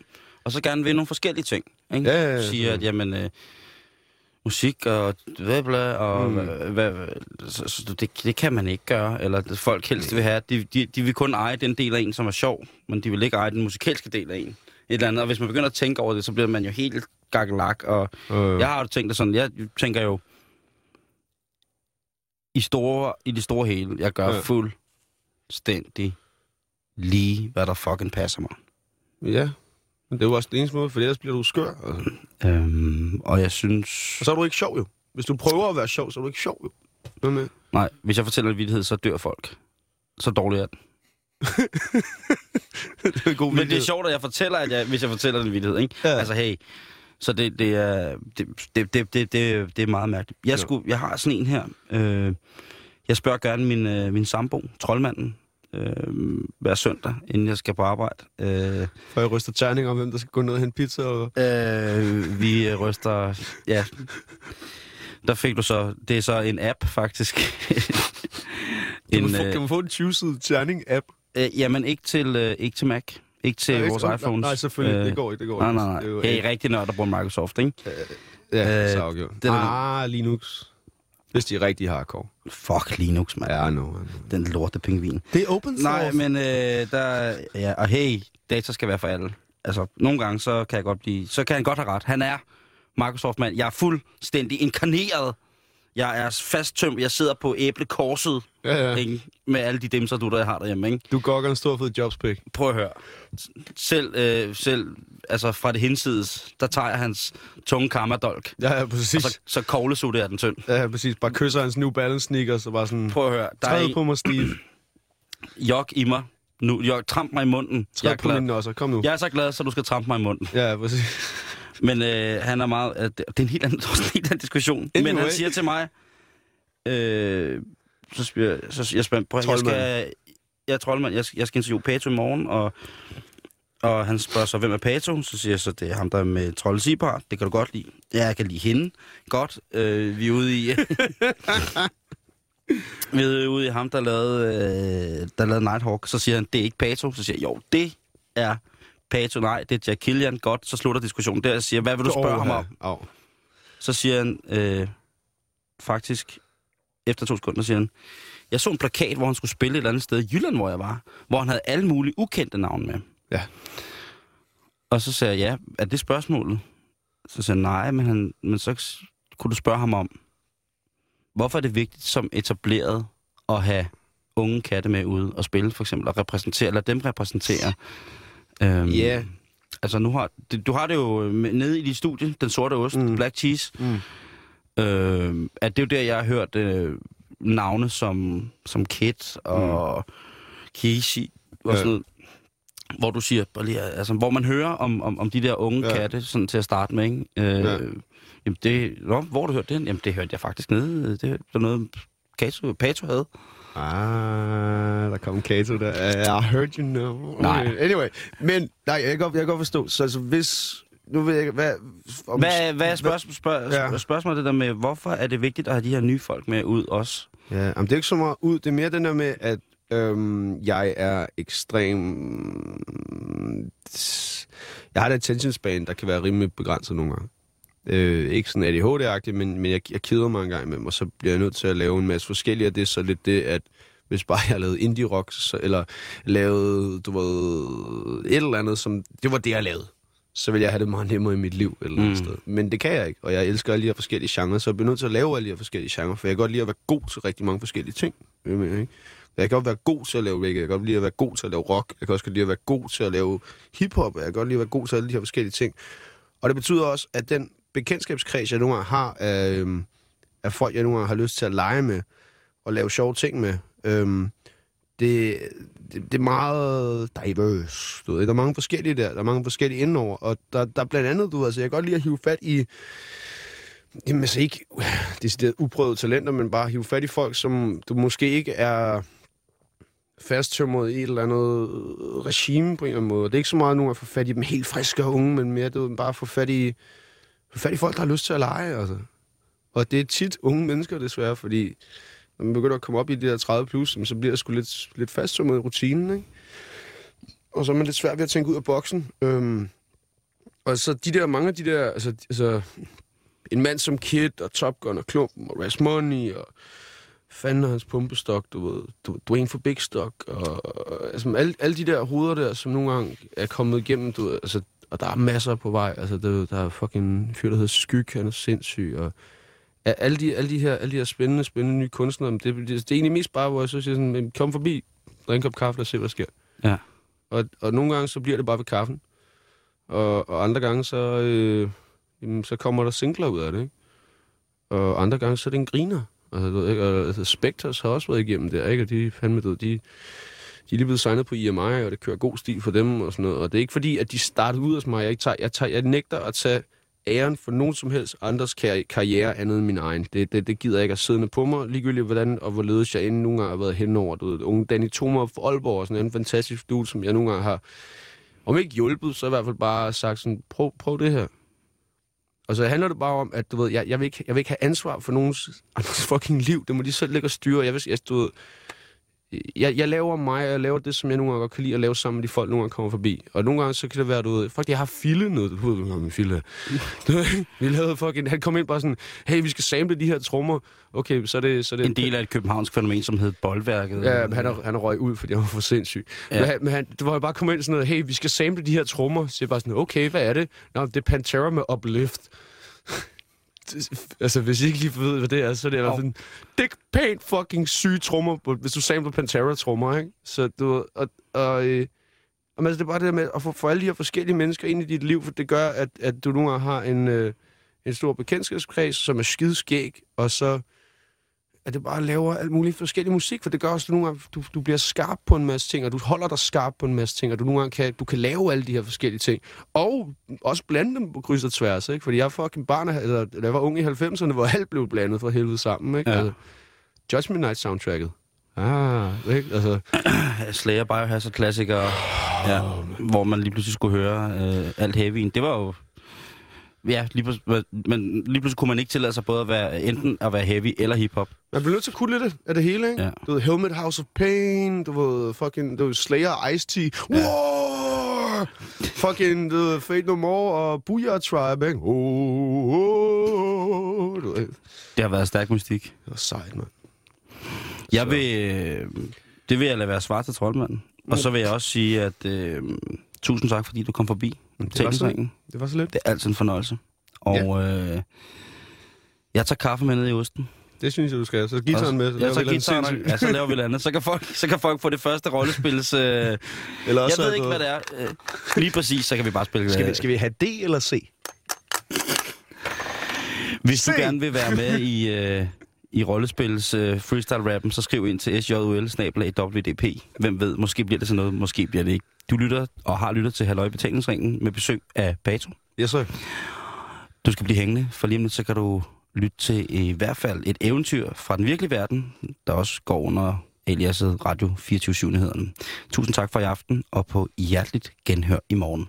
og så gerne vil nogle forskellige ting, ikke? Ja, ja, ja, Siger, at jamen, øh, musik og hvad, bla, og Mm. hvad, så, så det, det kan man ikke gøre, eller folk helst vil have. De, de, de vil kun eje den del af en, som er sjov, men de vil ikke eje den musikalske del af en. Et eller andet. Og hvis man begynder at tænke over det, så bliver man jo helt gakkelak. Og Øh, jeg har jo tænkt det sådan, jeg tænker jo, i, store, i det store hele, jeg gør ja. fuldstændig lige, hvad der fucking passer mig. ja, men det er jo også den eneste måde, for ellers bliver du skør. Altså. Øhm, og jeg synes... Og så er du ikke sjov, jo. Hvis du prøver at være sjov, så er du ikke sjov, jo. Hvad med? Nej, hvis jeg fortæller en vildhed, så dør folk. Så dårligt er den. det er en god Men det er sjovt, at jeg fortæller, at jeg, hvis jeg fortæller en vildhed, ikke? Ja. Altså, hey, så det, det, er, det, det, det, det, det, er meget mærkeligt. Jeg, skulle, jeg har sådan en her. Øh, jeg spørger gerne min, øh, min sambo, troldmanden, øh, hver søndag, inden jeg skal på arbejde. Øh, For jeg ryster terning om, hvem der skal gå ned og hente pizza. Og... Øh, vi øh, ryster... Ja. Der fik du så... Det er så en app, faktisk. Kan, en, man få, øh, kan man få en 20-sidet terning-app? øh, jamen, ikke til, øh, ikke til Mac. Ikke til Nej, ikke- vores nej, iPhones. Nej, selvfølgelig. Øh, det går ikke, det går Nej, ikke. nej, Det er jo nej. Hey, ikke- rigtig nørd, der bruger Microsoft, ikke? Ja, Øh, så afgjort. det er der- Ah, Linux. Hvis de er rigtig hardcore. Fuck Linux, mand. Ja, no. Den lorte pingvin. Det er open source. Nej, men øh, der... Ja, og hey, data skal være for alle. Altså, nogle gange, så kan jeg godt blive... Så kan han godt have ret. Han er Microsoft-mand. Jeg er fuldstændig inkarneret. Jeg er fasttømt. Jeg sidder på æblekorset. Ja, ja. Ikke? Med alle de dimser, du der har derhjemme, ikke? Du gokker en stor fed jobspæk. Prøv at høre. Selv, øh, selv altså fra det hinsides, der tager jeg hans tunge kammerdolk. Ja, ja, Og præcis. så, så koglesutter jeg den tynd. Ja, ja, præcis. Bare kysser hans New Balance sneakers og bare sådan... Prøv at høre. Der er en på mig, Steve. jok i mig. Nu, jok, tramp mig i munden. Jeg Træd er, på mine glad. nosser. Kom nu. jeg er så glad, så du skal trampe mig i munden. Ja, præcis. Men øh, han er meget... Øh, det er en helt anden, en helt anden diskussion. Anyway. Men han siger til mig... Øh, så, spørger, så jeg spørger, prøv, jeg skal, jeg er troldmand, jeg, skal- jeg skal interviewe Pato i morgen, og, og han spørger så, hvem er Pato? Så siger jeg så, det er ham, der er med Troldesibar. Det kan du godt lide. Ja, jeg kan lide hende. Godt. Øh, vi er ude i... vi er ude i ham, der lavede, øh, der lavede Nighthawk. Så siger han, det er ikke Pato. Så siger jeg, jo, det er Pato. Nej, det er Jack Killian. Godt, så slutter diskussionen der. Jeg siger, hvad vil du spørge ham om? Au. Så siger han, øh, faktisk, efter to sekunder siger han, Jeg så en plakat, hvor han skulle spille et eller andet sted i Jylland, hvor jeg var. Hvor han havde alle mulige ukendte navne med. Ja. Og så sagde jeg, ja, er det spørgsmålet? Så sagde han, nej, men, han, men så kunne du spørge ham om, hvorfor er det vigtigt som etableret at have unge katte med ude og spille, for eksempel, og repræsentere, lade dem repræsentere. Øhm, Ja. Altså, nu har, du har det jo nede i dit studie, Den Sorte Ost, mm. Black Cheese. Mm. Øh, at det er jo der, jeg har hørt øh, navne som, som Kit og mm. Kishi og sådan noget. Hvor du siger, altså, hvor man hører om, om, om de der unge ja. Katte, sådan til at starte med, ikke? Øh, Ja. Jamen det, nå, hvor du hørt det? Jamen det hørte jeg faktisk nede. Det var noget, Kato, Pato havde. Ah, der kom en Kato der. I heard you know. Okay. Nej. Anyway, men nej, jeg kan godt, jeg kan godt forstå. Så altså, hvis... Nu ved jeg ikke, hvad... Om, Hvad, hvad er spørgsmål, spørg, Ja. ja. spørgsmålet det der med, hvorfor er det vigtigt at have de her nye folk med ud også? Ja, jamen, det er ikke så meget ud. Det er mere den der med, at øhm, jeg er ekstrem... Jeg har et attention span, der kan være rimelig begrænset nogle gange. Øh, ikke sådan ADHD-agtigt, men, men jeg, jeg keder mig en gang imellem, og så bliver jeg nødt til at lave en masse forskellige, og det er så lidt det, at hvis bare jeg lavede indie-rock, så, eller lavede, du ved, et eller andet, som... Det var det, jeg lavede. Så vil jeg have det meget nemmere i mit liv eller andet Mm. sted. Men det kan jeg ikke, og jeg elsker alle de her forskellige genrer, så jeg bliver nødt til at lave alle de her forskellige genrer, for jeg kan godt lide at være god til rigtig mange forskellige ting. Jeg, mener, ikke? jeg kan godt være god til at lave reggae, jeg kan godt lide at være god til at lave rock, jeg kan også godt lide at være god til at lave hiphop, jeg kan godt lide at være god til alle de her forskellige ting. Og det betyder også, at den bekendtskabskreds, jeg nogle gange har af, af folk, jeg nogle gange har lyst til at lege med og lave sjove ting med, øhm, det, det, det er meget diverse. Du ved. Der er mange forskellige der. Der er mange forskellige indenover. Og der, der er blandt andet, du ved, altså, jeg kan godt lide at hive fat i, jamen altså ikke decideret uprøvede talenter, men bare hive fat i folk, som du måske ikke er fasttømret i et eller andet regime på en eller anden måde. Det er ikke så meget nu at få fat i dem helt friske og unge, men mere du er bare at få fat i, få fat i folk, der har lyst til at lege. Altså. Og det er tit unge mennesker, desværre, fordi når man begynder at komme op i de der 30 plus, så bliver det sgu lidt, lidt fastsummet i rutinen, ikke? Og så er man lidt svært ved at tænke ud af boksen. Øhm, og så de der, mange af de der, altså, altså en mand som Kid og Top Gun og Klumpen og Ras Money og fanden og hans pumpestok, du ved, du, Dwayne for Big Stock og, og altså, alle, alle de der hoveder der, som nogle gange er kommet igennem, du ved, altså, og der er masser på vej, altså, der, der er fucking fyr, der hedder Skyg, han er sindssyg, og alle de, alle de her, alle de her spændende, spændende nye kunstnere, det, det, det er egentlig mest bare, hvor jeg så siger sådan, "Men kom forbi, drik en kop kaffe og se, hvad der sker. Ja. Og, og nogle gange, så bliver det bare ved kaffen. Og, og andre gange, så, øh, jamen, så kommer der singler ud af det, ikke? Og andre gange, så er det en griner. Altså, du ved, ikke? Og, altså, Spectres har også været igennem det, ikke? Og de, fandme, du de, de er lige blevet signet på IMI, og det kører god stil for dem og sådan noget. Og det er ikke fordi, at de startede ud hos mig. Jeg, ikke tager, jeg, tager, jeg nægter at tage æren for nogen som helst andres kar- karriere andet end min egen. Det, det, det gider jeg ikke at sidde på mig, ligegyldigt hvordan og hvorledes jeg inden nogle gange har været henover. Du ved, unge Danny Thomas fra Aalborg, sådan en fantastisk dude, som jeg nogle gange har, om ikke hjulpet, så i hvert fald bare sagt sådan, prøv, prøv det her. Og så handler det bare om, at du ved, jeg, jeg, vil, ikke, jeg vil ikke have ansvar for nogens andres fucking liv. Det må de selv lægge og styre. Jeg, vil, jeg, du ved, jeg, jeg laver mig, og jeg laver det, som jeg nogle gange godt kan lide at lave sammen med de folk, nogle gange kommer forbi. Og nogle gange, så kan det være, du ved, fuck, jeg har Fille noget, du ved, min Fille vi lavede fucking, han kom ind bare sådan, hey, vi skal sample de her trommer. Okay, så er det... Så er det En del af et københavnsk fænomen, som hed Boldværket. Ja, men han er, han er røg ud, fordi han var for sindssyg. Ja. Men, han, men han, det var jo bare kommet ind sådan noget, hey, vi skal sample de her trommer. Så jeg bare sådan, okay, hvad er det? Nå, det er Pantera med Uplift. Altså, hvis I ikke lige ved, hvad det er, så er det i hvert fald det er pænt fucking syge trommer, hvis du samler Pantera-trommer, ikke? Så du og, og, øh, og altså, det er bare det der med at få, få alle de her forskellige mennesker ind i dit liv, for det gør, at, at du gange har en, øh, en stor bekendtskabskreds, som er skideskæg, og så at det bare laver alt muligt forskellig musik, for det gør også, at du nogle gange, du, du bliver skarp på en masse ting, og du holder dig skarp på en masse ting, og du nogle gange kan, du kan lave alle de her forskellige ting. Og også blande dem på kryds og tværs, ikke? Fordi jeg er fucking barn, eller da jeg var ung i 90'erne, hvor alt blev blandet for helvede sammen, ikke? Ja. Altså, Judgment Night soundtracket. Ah, ikke? Altså, Slayer Biohazard klassikere, ja, hvor man lige pludselig skulle høre øh, alt heavyen. Det var jo... Ja, lige pludselig, men lige pludselig kunne man ikke tillade sig både at være, enten at være heavy eller hiphop. man bliver nødt til at kunne lidt af det hele, ikke? Ja. Du ved, Helmet House of Pain, du ved, fucking, du ved, Slayer, Ice-T, War! Fucking, du ved, Fate No More og Booyah Tribe, ikke? Oh, oh, oh, du ved, Det har været stærk mystik. det var sejt, mand. Jeg Så- vil, øh, det vil jeg lade være svar til troldmanden. Og så vil jeg også sige, at øh, tusind tak, fordi du kom forbi det var så-. Det var så lidt. Det er altid en fornøjelse. Og øh, jeg tager kaffe med ned i osten. Det synes jeg, du skal. Så gitaren med. Så jeg laver tager vi sindssygt. ja, så laver vi andet. Så kan folk, så kan folk få det første rollespils... Øh, Eller jeg også ved er ikke, noget- hvad det er. Øh, lige præcis, så kan vi bare spille... Skal vi, øh, skal vi have D eller C? Hvis du Se! gerne vil være med i, øh, i rollespils øh, freestyle-rappen, så skriv ind til sjul wdp Hvem ved, måske bliver det sådan noget, måske bliver det ikke. Du lytter og har lyttet til Halløj Betalingsringen med besøg af Pato. Yes, sir. Du skal blive hængende, for lige om lidt, så kan du lytte til i hvert fald et eventyr fra den virkelige verden, der også går under aliaset Radio 24 7 Tusind tak for i aften, og på hjerteligt genhør i morgen.